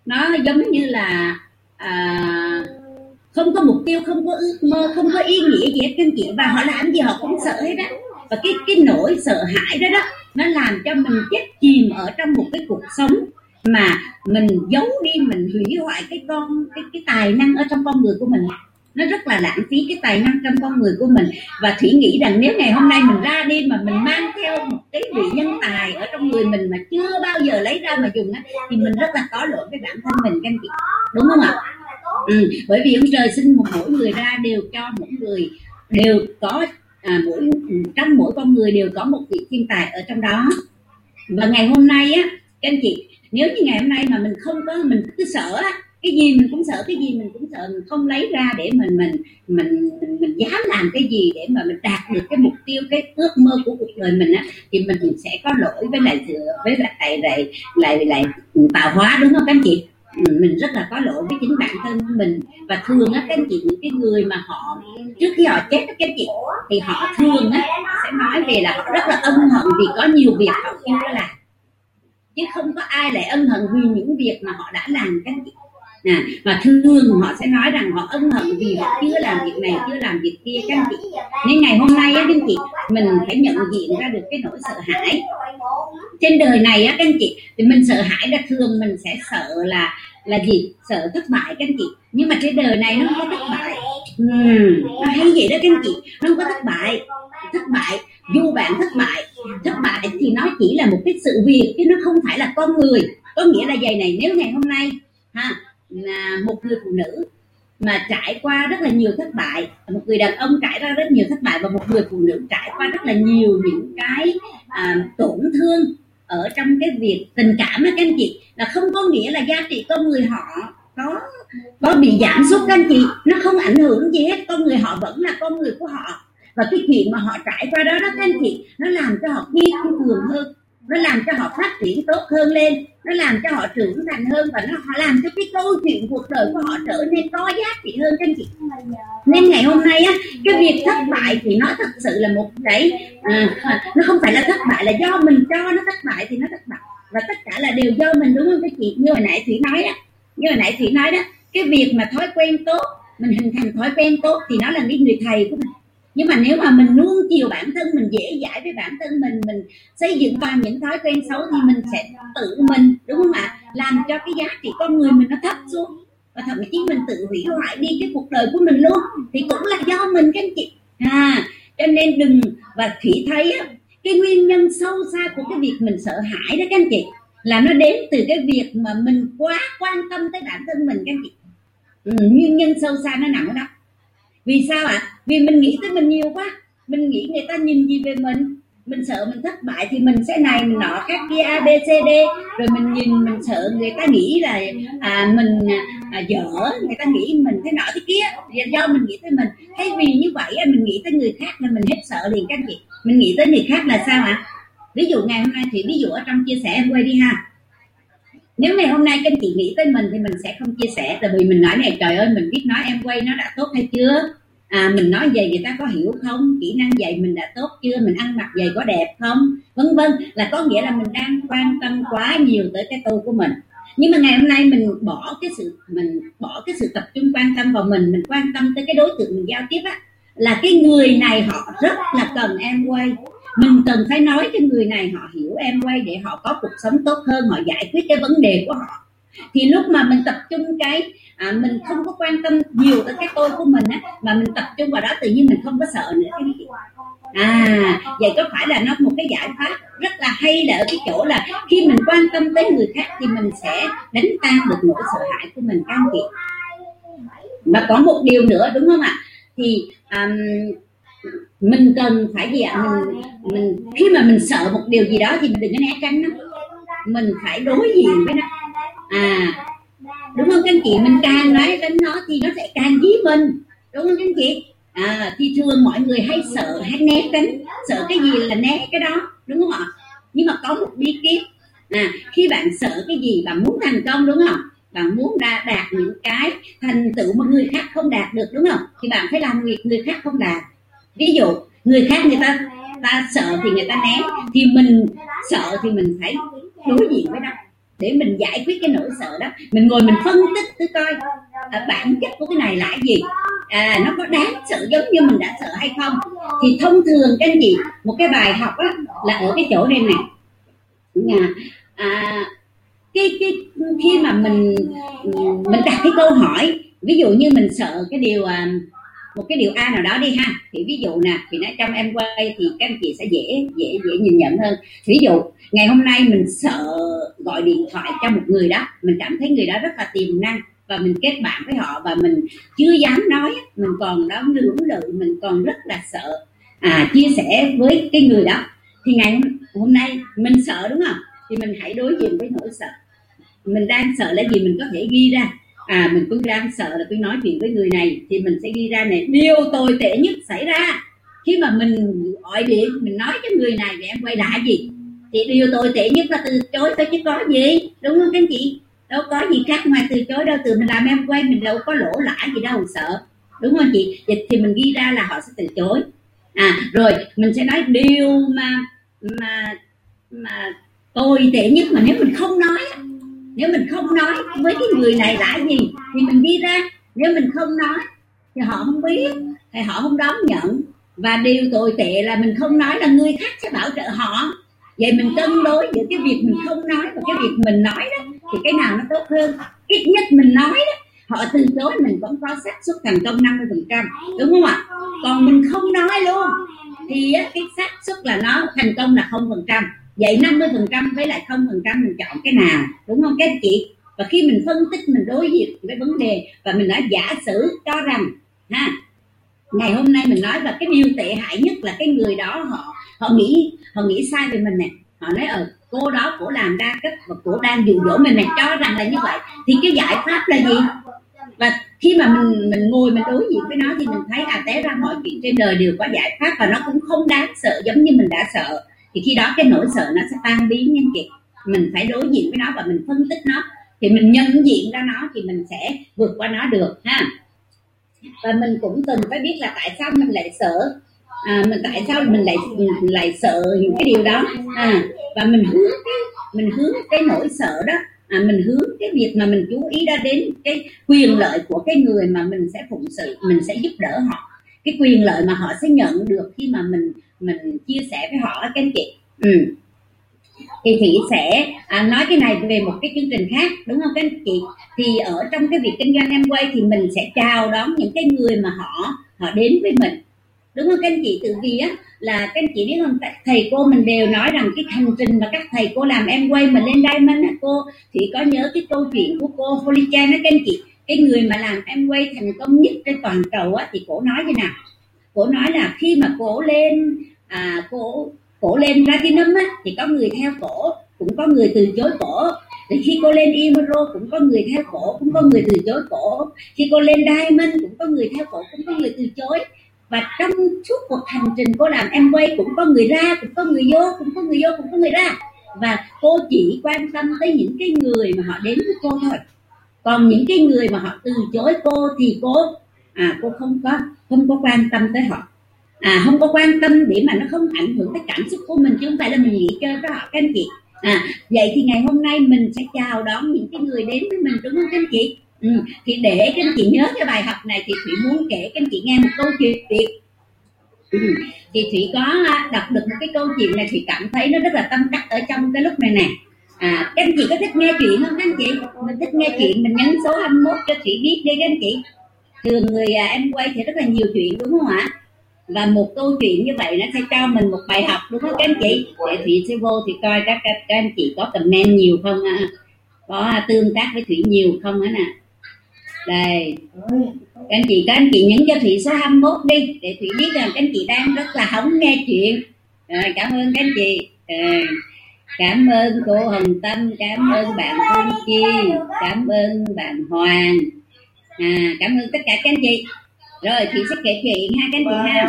Nó giống như là à, không có mục tiêu không có ước mơ không có ý nghĩa gì hết các anh chị và họ làm gì họ cũng sợ hết á. Và cái cái nỗi sợ hãi đó đó nó làm cho mình chết chìm ở trong một cái cuộc sống mà mình giấu đi mình hủy hoại cái con cái cái tài năng ở trong con người của mình nó rất là lãng phí cái tài năng trong con người của mình. Và thủy nghĩ rằng nếu ngày hôm nay mình ra đi mà mình mang theo một cái vị nhân tài ở trong người mình mà chưa bao giờ lấy ra mà dùng á thì mình rất là có lỗi với bản thân mình các anh chị. Đúng không ạ? Ừ, bởi vì ông trời sinh một mỗi người ra đều cho mỗi người đều có à, mỗi trong mỗi con người đều có một vị thiên tài ở trong đó. Và ngày hôm nay á các anh chị nếu như ngày hôm nay mà mình không có mình cứ sợ á cái gì mình cũng sợ cái gì mình cũng sợ. Mình không lấy ra để mình mình mình mình, mình dám làm cái gì để mà mình đạt được cái mục tiêu cái ước mơ của cuộc đời mình á thì mình sẽ có lỗi với lại với lại lại lại lại, lại tạo hóa đúng không các anh chị? Ừ, mình rất là có lỗi với chính bản thân mình. Và thường á các anh chị những cái người mà họ trước khi họ chết các anh chị thì họ thường á sẽ nói về là họ rất là ân hận vì có nhiều việc họ chưa làm. Chứ không có ai lại ân hận vì những việc mà họ đã làm các anh chị à, và thường họ sẽ nói rằng họ ân hận vì họ chưa làm việc này chưa làm việc kia các anh chị. Nên ngày hôm nay á các anh chị mình phải nhận diện ra được cái nỗi sợ hãi. Trên đời này á các anh chị thì mình sợ hãi là thường mình sẽ sợ là là gì? Sợ thất bại các anh chị. Nhưng mà trên đời này nó không có thất bại. Ừ, nó hay vậy đó các anh chị. Nó không có thất bại. Thất bại dù bạn thất bại thất bại thì nó chỉ là một cái sự việc chứ nó không phải là con người. Có nghĩa là vậy này nếu ngày hôm nay ha là một người phụ nữ mà trải qua rất là nhiều thất bại. Một người đàn ông trải ra rất nhiều thất bại và một người phụ nữ trải qua rất là nhiều những cái à, tổn thương ở trong cái việc tình cảm á các anh chị. Là không có nghĩa là giá trị con người họ có có bị giảm sút các anh chị. Nó không ảnh hưởng gì hết. Con người họ vẫn là con người của họ. Và cái chuyện mà họ trải qua đó đó các anh chị nó làm cho họ kiên cường hơn nó làm cho họ phát triển tốt hơn lên nó làm cho họ trưởng thành hơn và nó làm cho cái câu chuyện cuộc đời của họ trở nên có giá trị hơn cho anh chị. Nên ngày hôm nay á cái việc thất bại thì nó thật sự là một cái à, à, nó không phải là thất bại là do mình cho nó thất bại thì nó thất bại. Và tất cả là đều do mình đúng không các chị? Như hồi nãy thủy nói đó như hồi nãy thủy nói đó cái việc mà thói quen tốt mình hình thành thói quen tốt thì nó là cái người thầy của mình nhưng mà nếu mà mình nuông chiều bản thân mình dễ dãi với bản thân mình mình xây dựng qua những thói quen xấu thì mình sẽ tự mình đúng không ạ? Làm cho cái giá trị con người mình nó thấp xuống. Và thậm chí mình tự hủy hoại đi cái cuộc đời của mình luôn. Thì cũng là do mình các anh chị. À cho nên đừng và thủy thấy á, cái nguyên nhân sâu xa của cái việc mình sợ hãi đó các anh chị là nó đến từ cái việc mà mình quá quan tâm tới bản thân mình các anh chị. Ừ, nguyên nhân sâu xa nó nằm ở đó vì sao ạ? À? vì mình nghĩ tới mình nhiều quá. Mình nghĩ người ta nhìn gì về mình? Mình sợ mình thất bại thì mình sẽ này mình nọ các kia a b c d. Rồi mình nhìn mình sợ người ta nghĩ là à, mình à, dở. Người ta nghĩ mình thế nọ thế kia. Do mình nghĩ tới mình. Thay vì như vậy mình nghĩ tới người khác là mình hết sợ liền các chị. Mình nghĩ tới người khác là sao ạ? À? ví dụ ngày hôm nay thì ví dụ ở trong chia sẻ em quay đi ha nếu ngày hôm nay các anh chị nghĩ tới mình thì mình sẽ không chia sẻ, tại vì mình nói này, trời ơi, mình biết nói em quay nó đã tốt hay chưa? À mình nói về người ta có hiểu không? Kỹ năng dạy mình đã tốt chưa? Mình ăn mặc giày có đẹp không? Vân vân, là có nghĩa là mình đang quan tâm quá nhiều tới cái tôi của mình. Nhưng mà ngày hôm nay mình bỏ cái sự, mình bỏ cái sự tập trung quan tâm vào mình mình quan tâm tới cái đối tượng mình giao tiếp á, là cái người này họ rất là cần em quay mình cần phải nói cho người này họ hiểu em quay để họ có cuộc sống tốt hơn họ giải quyết cái vấn đề của họ. Thì lúc mà mình tập trung cái à, mình không có quan tâm nhiều tới cái tôi của mình á mà mình tập trung vào đó tự nhiên mình không có sợ nữa. À vậy có phải là nó một cái giải pháp rất là hay là ở cái chỗ là khi mình quan tâm tới người khác thì mình sẽ đánh tan được nỗi sợ hãi của mình các anh chị? Và có một điều nữa đúng không ạ? Thì um, mình cần phải gì ạ? Mình mình khi mà mình sợ một điều gì đó thì mình đừng có né tránh nó. Mình phải đối diện với nó. À đúng không các anh chị? Mình càng nói tránh nó thì nó sẽ càng dí mình. Đúng không các anh chị? À, thì thường mọi người hay sợ hay né tránh. Sợ cái gì là né cái đó đúng không ạ? Nhưng mà có một bí kíp. À, khi bạn sợ cái gì bạn muốn thành công đúng không? Bạn muốn đạt, đạt những cái thành tựu mà người khác không đạt được đúng không? Thì bạn phải làm việc người khác không đạt ví dụ người khác người ta ta sợ thì người ta né thì mình sợ thì mình phải đối diện với nó để mình giải quyết cái nỗi sợ đó. Mình ngồi mình phân tích cứ coi à, bản chất của cái này là gì? À nó có đáng sợ giống như mình đã sợ hay không? Thì thông thường các anh chị một cái bài học á, là ở cái chỗ đây này. À, cái cái khi mà mình mình đặt cái câu hỏi ví dụ như mình sợ cái điều à, một cái điều a nào đó đi ha. Thì ví dụ nè thì nói trong em quay thì các anh chị sẽ dễ dễ dễ nhìn nhận hơn. Ví dụ ngày hôm nay mình sợ gọi điện thoại cho một người đó mình cảm thấy người đó rất là tiềm năng và mình kết bạn với họ và mình chưa dám nói mình còn đó lưỡng lự mình còn rất là sợ à, chia sẻ với cái người đó. Thì ngày hôm, hôm nay mình sợ đúng không? Thì mình hãy đối diện với nỗi sợ. Mình đang sợ là gì mình có thể ghi ra à mình cứ đang sợ là cứ nói chuyện với người này thì mình sẽ ghi ra này điều tồi tệ nhất xảy ra, khi mà mình gọi điện, mình nói cho người này về em quay lại gì? Thì điều tồi tệ nhất là từ chối thôi chứ có gì, đúng không các anh chị? Đâu có gì khác ngoài từ chối đâu, từ mình làm em quay mình đâu có lỗ lãi gì đâu, sợ, đúng không chị? Dịch thì mình ghi ra là họ sẽ từ chối. À rồi, mình sẽ nói điều mà mà mà tồi tệ nhất mà nếu mình không nói nếu mình không nói với cái người này là gì thì mình ghi ra. Nếu mình không nói thì họ không biết, thì họ không đón nhận. Và điều tồi tệ là mình không nói là người khác sẽ bảo trợ họ. Vậy mình cân đối giữa cái việc mình không nói và cái việc mình nói đó, thì cái nào nó tốt hơn? Ít nhất mình nói đó, họ từ chối mình vẫn có xác suất thành công 50 phần trăm. Đúng không ạ? Còn mình không nói luôn, thì cái xác suất là nó thành công là không phần trăm vậy 50 phần trăm với lại không phần trăm mình chọn cái nào, đúng không các chị? Và khi mình phân tích, mình đối diện với vấn đề và mình đã giả sử cho rằng, ha, ngày hôm nay mình nói và cái điều tệ hại nhất là cái người đó, họ họ nghĩ họ nghĩ sai về mình nè. Họ nói ở cô đó cổ làm đa cấp và cổ đang dụ dỗ mình này cho rằng là như vậy. Thì cái giải pháp là gì? Và khi mà mình mình ngồi mình đối diện với nó thì mình thấy à té ra mọi chuyện trên đời đều có giải pháp và nó cũng không đáng sợ giống như mình đã sợ thì khi đó cái nỗi sợ nó sẽ tan biến nhân kịp mình phải đối diện với nó và mình phân tích nó. Thì mình nhận diện ra nó thì mình sẽ vượt qua nó được ha. Và mình cũng từng phải biết là tại sao mình lại sợ. À, mình tại sao mình lại mình lại sợ những cái điều đó à, và mình hướng cái mình hướng cái nỗi sợ đó. À, mình hướng cái việc mà mình chú ý ra đến cái quyền lợi của cái người mà mình sẽ phụng sự mình sẽ giúp đỡ họ. Cái quyền lợi mà họ sẽ nhận được khi mà mình mình chia sẻ với họ các anh chị. Ừ. thì thị sẽ à, nói cái này về một cái chương trình khác đúng không các anh chị? Thì ở trong cái việc kinh doanh em quay thì mình sẽ chào đón những cái người mà họ họ đến với mình. Đúng không các anh chị? Tự vì á là các anh chị biết không? Thầy cô mình đều nói rằng cái hành trình mà các thầy cô làm em quay mà lên diamond á cô thì có nhớ cái câu chuyện của cô Felicia đó các anh chị? Cái người mà làm em quay thành công nhất trên toàn cầu á thì cổ nói như nào? Cổ nói là khi mà cổ lên à cổ cổ lên platinum á thì có người theo cổ cũng có người từ chối cổ thì khi cô lên Emerald cũng có người theo cổ cũng có người từ chối cổ khi cô lên Diamond cũng có người theo cổ cũng có người từ chối và trong suốt cuộc hành trình cô làm em quay cũng có người ra cũng có người vô cũng có người vô cũng có người ra và cô chỉ quan tâm tới những cái người mà họ đến với cô thôi còn những cái người mà họ từ chối cô thì cô à cô không có không có quan tâm tới họ à không có quan tâm để mà nó không ảnh hưởng tới cảm xúc của mình chứ không phải là mình nghĩ chơi với họ các anh chị. À vậy thì ngày hôm nay mình sẽ chào đón những cái người đến với mình đúng không các anh chị? Ừ. thì để các anh chị nhớ cái bài học này thì thủy muốn kể các anh chị nghe một câu chuyện ừ. thì thủy có à, đọc được một cái câu chuyện này thủy cảm thấy nó rất là tâm đắc ở trong cái lúc này nè. À các anh chị có thích nghe chuyện không các anh chị? Mình thích nghe chuyện mình nhấn số 21 cho thủy biết đi các anh chị. Thường người à, em quay thì rất là nhiều chuyện đúng không ạ? Và một câu chuyện như vậy nó sẽ cho mình một bài học đúng không các anh chị? Để thủy sẽ vô thì coi các, các, các anh chị có comment nhiều không à? có tương tác với thủy nhiều không á nè? Đây. Các anh chị các anh chị nhấn cho thủy số 21 đi để thủy biết rằng các anh chị đang rất là hóng nghe chuyện. À, cảm ơn các anh chị. À, cảm ơn cô hồng tâm cảm ơn bạn phương chi cảm ơn bạn hoàng. À, cảm ơn tất cả các anh chị rồi thì sẽ kể chuyện ha các anh chị ha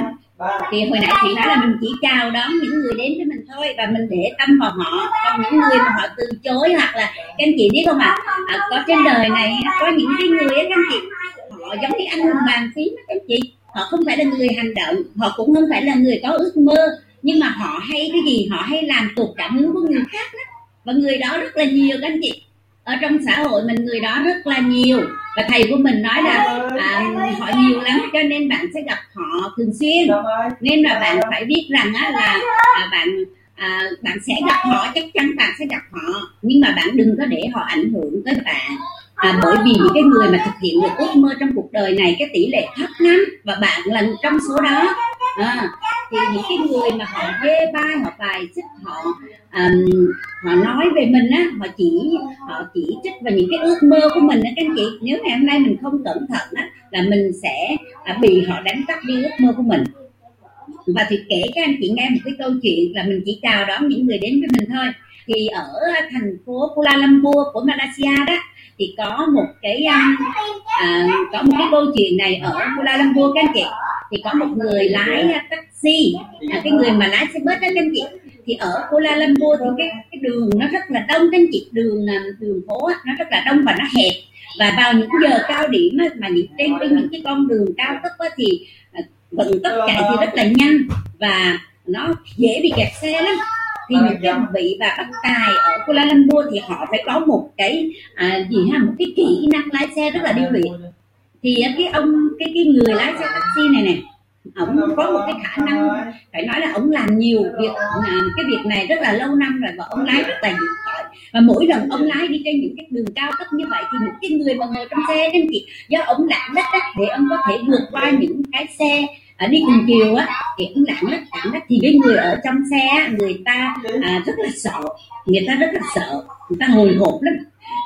thì hồi nãy chị nói là mình chỉ chào đón những người đến với mình thôi và mình để tâm vào họ còn những người mà họ từ chối hoặc là các anh chị biết không ạ à? à, có trên đời này có những cái người các anh chị họ giống như anh hùng bàn phím các anh chị họ không phải là người hành động họ cũng không phải là người có ước mơ nhưng mà họ hay cái gì họ hay làm tụt cảm hứng của người khác đó. và người đó rất là nhiều các anh chị ở trong xã hội mình người đó rất là nhiều. Và thầy của mình nói là à, họ nhiều lắm cho nên bạn sẽ gặp họ thường xuyên. Nên là bạn phải biết rằng á, là à, bạn à, bạn sẽ gặp họ chắc chắn bạn sẽ gặp họ. Nhưng mà bạn đừng có để họ ảnh hưởng tới bạn. À, bởi vì những cái người mà thực hiện được ước mơ trong cuộc đời này cái tỷ lệ thấp lắm. Và bạn là một trong số đó. À, thì những cái người mà họ dê bai họ bài xích họ um, họ nói về mình á họ chỉ họ chỉ trích vào những cái ước mơ của mình á các anh chị. Nếu ngày hôm nay mình không cẩn thận á là mình sẽ à, bị họ đánh cắp đi ước mơ của mình. Và thì kể các anh chị nghe một cái câu chuyện là mình chỉ chào đón những người đến với mình thôi. Thì ở thành phố Kuala Lumpur của Malaysia đó thì có một cái um, à, có một cái câu chuyện này ở Kuala Lumpur các anh chị. Thì có một người lái taxi là cái người mà lái xe bus đó các anh chị thì ở Kuala Lumpur thì cái cái đường nó rất là đông các anh chị đường đường phố nó rất là đông và nó hẹp. Và vào những giờ cao điểm mà những trên những cái con đường cao tốc thì à, vận tốc chạy thì rất là nhanh và nó dễ bị kẹt xe lắm. Thì những cái vị và bắt tài ở Kuala Lumpur thì họ phải có một cái à, gì ha một cái kỹ năng lái xe rất là điêu luyện. Thì cái ông cái cái người lái xe taxi này nè ổng có một cái khả năng phải nói là ổng làm nhiều việc cái việc này rất là lâu năm rồi và ông lái rất là giỏi và mỗi lần ông lái đi trên những cái đường cao tốc như vậy thì những cái người mà ngồi trong xe anh chị do ông lạng đất á, để ông có thể vượt qua những cái xe ở đi cùng chiều á thì ông lạng đất lạng đất. Thì cái người ở trong xe người ta à, rất là sợ người ta rất là sợ người ta hồi hộp lắm.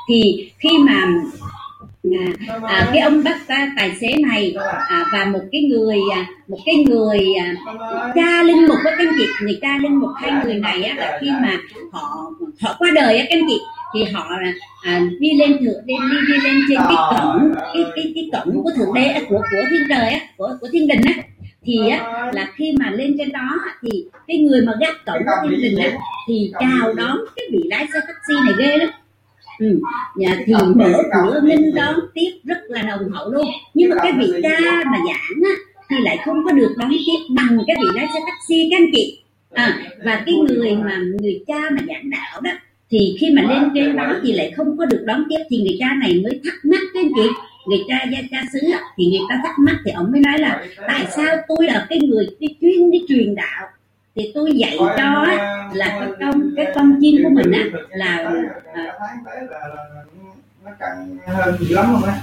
Thì khi mà à, à, cái ông bác ta tài xế này à, và một cái người à, một cái người à, cha linh mục với các anh chị người cha linh mục hai người này á là khi mà họ họ qua đời á các anh chị thì họ à, đi lên thượng đi, đi đi lên trên cái cổng cái cái cái cổng của thượng đế của của thiên trời á của của thiên đình á thì á là khi mà lên trên đó thì cái người mà gác cổng của thiên đình á thì chào đón cái vị lái xe taxi này ghê lắm ừ. dạ, thì mở cửa nghênh đón tiếp rất là nồng hậu luôn. Nhưng mà cái vị cha mà giảng á thì lại không có được đón tiếp bằng cái vị lái xe taxi các anh chị. À, và cái người mà người cha mà giảng đạo đó thì khi mà lên trên đó thì lại không có được đón tiếp thì người cha này mới thắc mắc các anh chị. Người cha gia cha xứ thì người ta thắc mắc thì ông mới nói là tại sao tôi là cái người đi chuyên đi truyền đạo thì tôi dạy cho là cái công cái con chim của mình á là nó căng hơn dữ lắm không á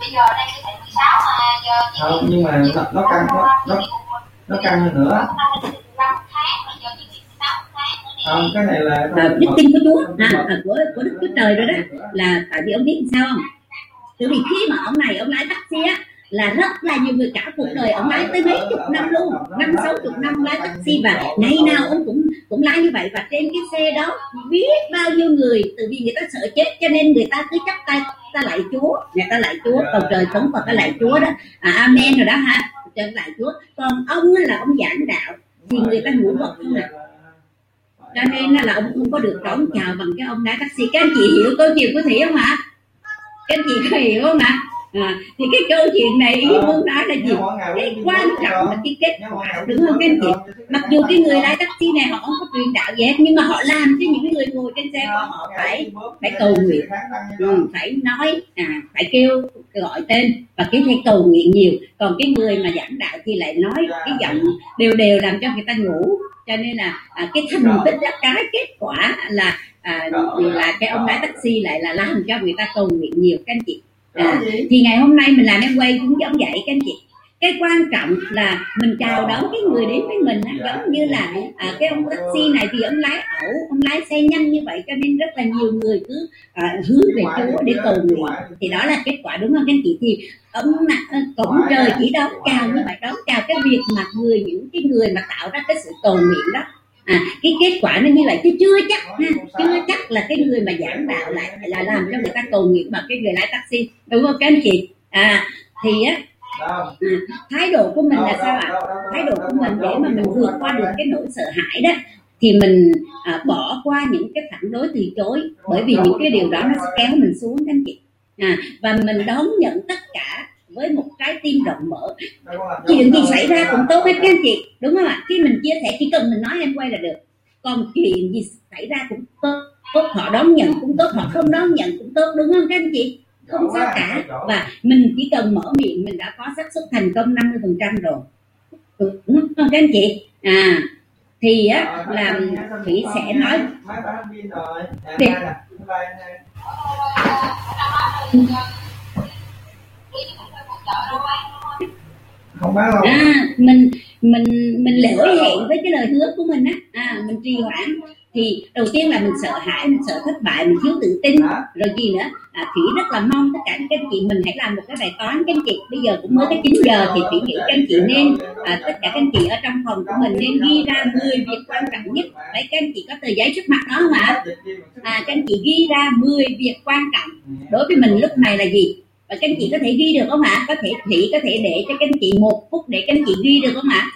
bây giờ đây cái 16 mà giờ không nhưng mà nó, nó căng nó, nó nó căng hơn nữa. không cái này là à, đức tin của Chúa. à, à, của của Đức Chúa Trời rồi đó là tại vì ông biết sao không? Bởi vì khi mà ông này ông lái taxi á là rất là nhiều người cả cuộc đời ông lái tới mấy chục năm luôn năm sáu chục năm lái taxi và ngày nào ông cũng cũng lái như vậy. Và trên cái xe đó biết bao nhiêu người từ vì người ta sợ chết cho nên người ta cứ chắp tay ta lại chúa người ta lại chúa cầu trời sống và ta lại chúa đó. À, amen rồi đó ha. Trời lại chúa. Còn ông là ông giảng đạo thì người ta ngủ bật không à. Cho nên là ông không có được đón chào bằng cái ông lái taxi. Các anh chị hiểu câu chuyện của thủy không ạ? Các anh chị có hiểu không ạ? à, thì cái câu chuyện này ý muốn nói là gì? cái quan trọng là cái kết quả đúng không các anh chị? Mặc dù cái người lái taxi này họ không có truyền đạo gì hết nhưng mà họ làm cho những người ngồi trên xe của họ phải phải cầu nguyện. ừ, phải nói à phải kêu gọi tên và cái phải cầu nguyện nhiều. Còn cái người mà giảng đạo thì lại nói cái giọng đều đều làm cho người ta ngủ. Cho nên là à, cái thành tích đó, cái kết quả là à, là cái ông lái taxi lại là làm cho người ta cầu nguyện nhiều. Các anh chị à, thì ngày hôm nay mình làm em quay cũng giống vậy các anh chị. Cái quan trọng là mình chào đón cái người đến với mình á, giống như là à, cái ông taxi này thì ông lái ẩu ông lái xe nhanh như vậy cho nên rất là nhiều người cứ à, hướng về chúa để cầu nguyện. thì đó là kết quả đúng không các anh chị? Thì ông cũng trời chỉ đón chào như vậy đón chào cái việc mà người những cái người mà tạo ra cái sự cầu nguyện đó à, cái kết quả nó như vậy chứ chưa chắc ha. Chưa chắc là cái người mà giảng đạo lại là làm cho người ta cầu nguyện bằng cái người lái taxi. Đúng không các anh chị? À thì á à, thái độ của mình là sao ạ? Thái độ của mình để mà mình vượt qua được cái nỗi sợ hãi đó thì mình à, bỏ qua những cái phản đối từ chối. Bởi vì những cái điều đó nó sẽ kéo mình xuống các anh chị. À, và mình đón nhận tất cả với một trái tim rộng mở chuyện gì xảy ra cũng tốt hết các anh chị đúng không ạ khi mình chia sẻ chỉ cần mình nói em quay là được còn chuyện gì xảy ra cũng tốt tốt họ đón nhận cũng tốt họ không đón nhận cũng tốt đúng không các anh chị không sao cả và mình chỉ cần mở miệng mình đã có xác suất thành công 50 phần trăm rồi đúng không các anh chị à thì á là thủy sẽ nói máy không bán đâu à, mình mình mình lỡ hẹn với cái lời hứa của mình á. À, mình trì hoãn. Thì đầu tiên là mình sợ hãi mình sợ thất bại mình thiếu tự tin. Hả? rồi gì nữa? À, thủy rất là mong tất cả các anh chị mình hãy làm một cái bài toán. Các anh chị bây giờ cũng mới tới 9 giờ thì thủy nghĩ các anh chị nên à, tất cả các anh chị ở trong phòng của mình nên ghi ra 10 việc quan trọng nhất. Đấy các anh chị có tờ giấy trước mặt đó không ạ? À, các anh chị ghi ra 10 việc quan trọng. Đối với mình lúc này là gì và các anh chị có thể ghi được không ạ? Có thể thủy có thể để cho các anh chị một phút để các anh chị ghi được không ạ?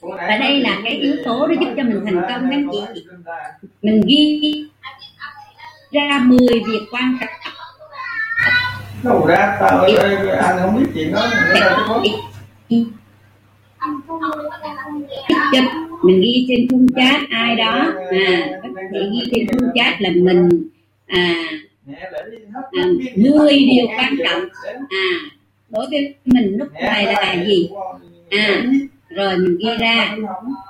Và đây là cái yếu tố nó giúp cho mình thành công các anh chị. Mình ghi ra 10 việc quan trọng. Đâu ra tao ơi, anh không biết chuyện đó mình ghi trên khung chat ai đó à có thể ghi trên khung chat là mình à, 10 điều quan trọng. À đối với mình lúc này là gì? à rồi mình ghi ra.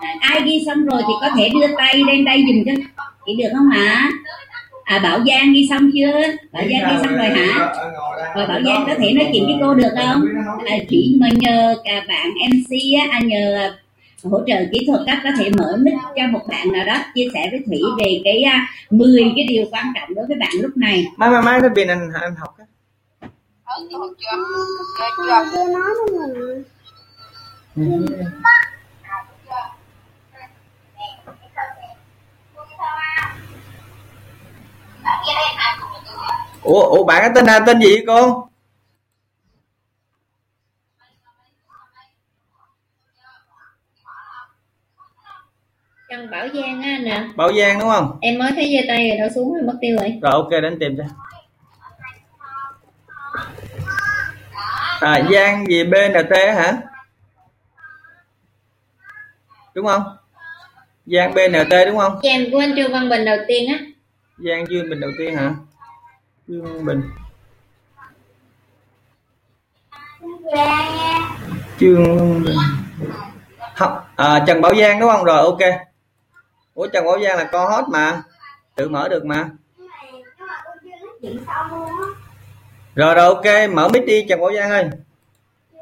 À, ai ghi xong rồi thì có thể đưa tay lên đây dùm cho chị được không hả? À bảo giang ghi xong chưa? Bảo giang ghi xong rồi hả? Rồi bảo giang có thể nói chuyện với cô được không? À, chỉ mà nhờ cả bạn mc á à, nhờ hỗ trợ kỹ thuật á có thể mở mic cho một bạn nào đó chia sẻ với thủy về cái à, 10 cái điều quan trọng đối với bạn lúc này. Mai mai mai pin anh anh học á. Mình ủa ủa bạn cái tên là tên gì vậy cô Trần Bảo Giang á nè. Bảo giang đúng không? Em mới thấy giơ tay rồi đâu xuống rồi mất tiêu rồi. Rồi ok đến tìm cho. À giang gì bnt hả? Đúng không? Giang bnt đúng không? Giang của anh Trương Văn Bình đầu tiên á. Giang dương bình đầu tiên hả? Dương bình. Trương bình. Không à, trần bảo giang đúng không? Rồi ok ủa trần bảo giang là con hot mà. Tự mở được mà. Rồi rồi ok mở mic đi trần bảo giang ơi.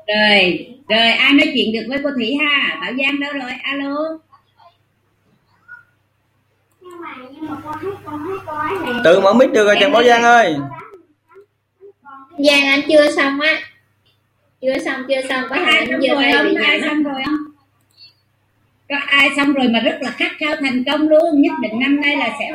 Rồi rồi ai nói chuyện được với cô thủy ha? Bảo giang đâu rồi? Alo? Nhưng mà nhưng mà con thấy con thấy con ấy này tự mở mic được rồi trần bảo giang ơi. Giang anh chưa xong á. Chưa xong chưa xong. Có hai ai anh rồi bị nhầm xong rồi không có ai xong rồi mà rất là khát khao thành công luôn, nhất định năm nay là sẽ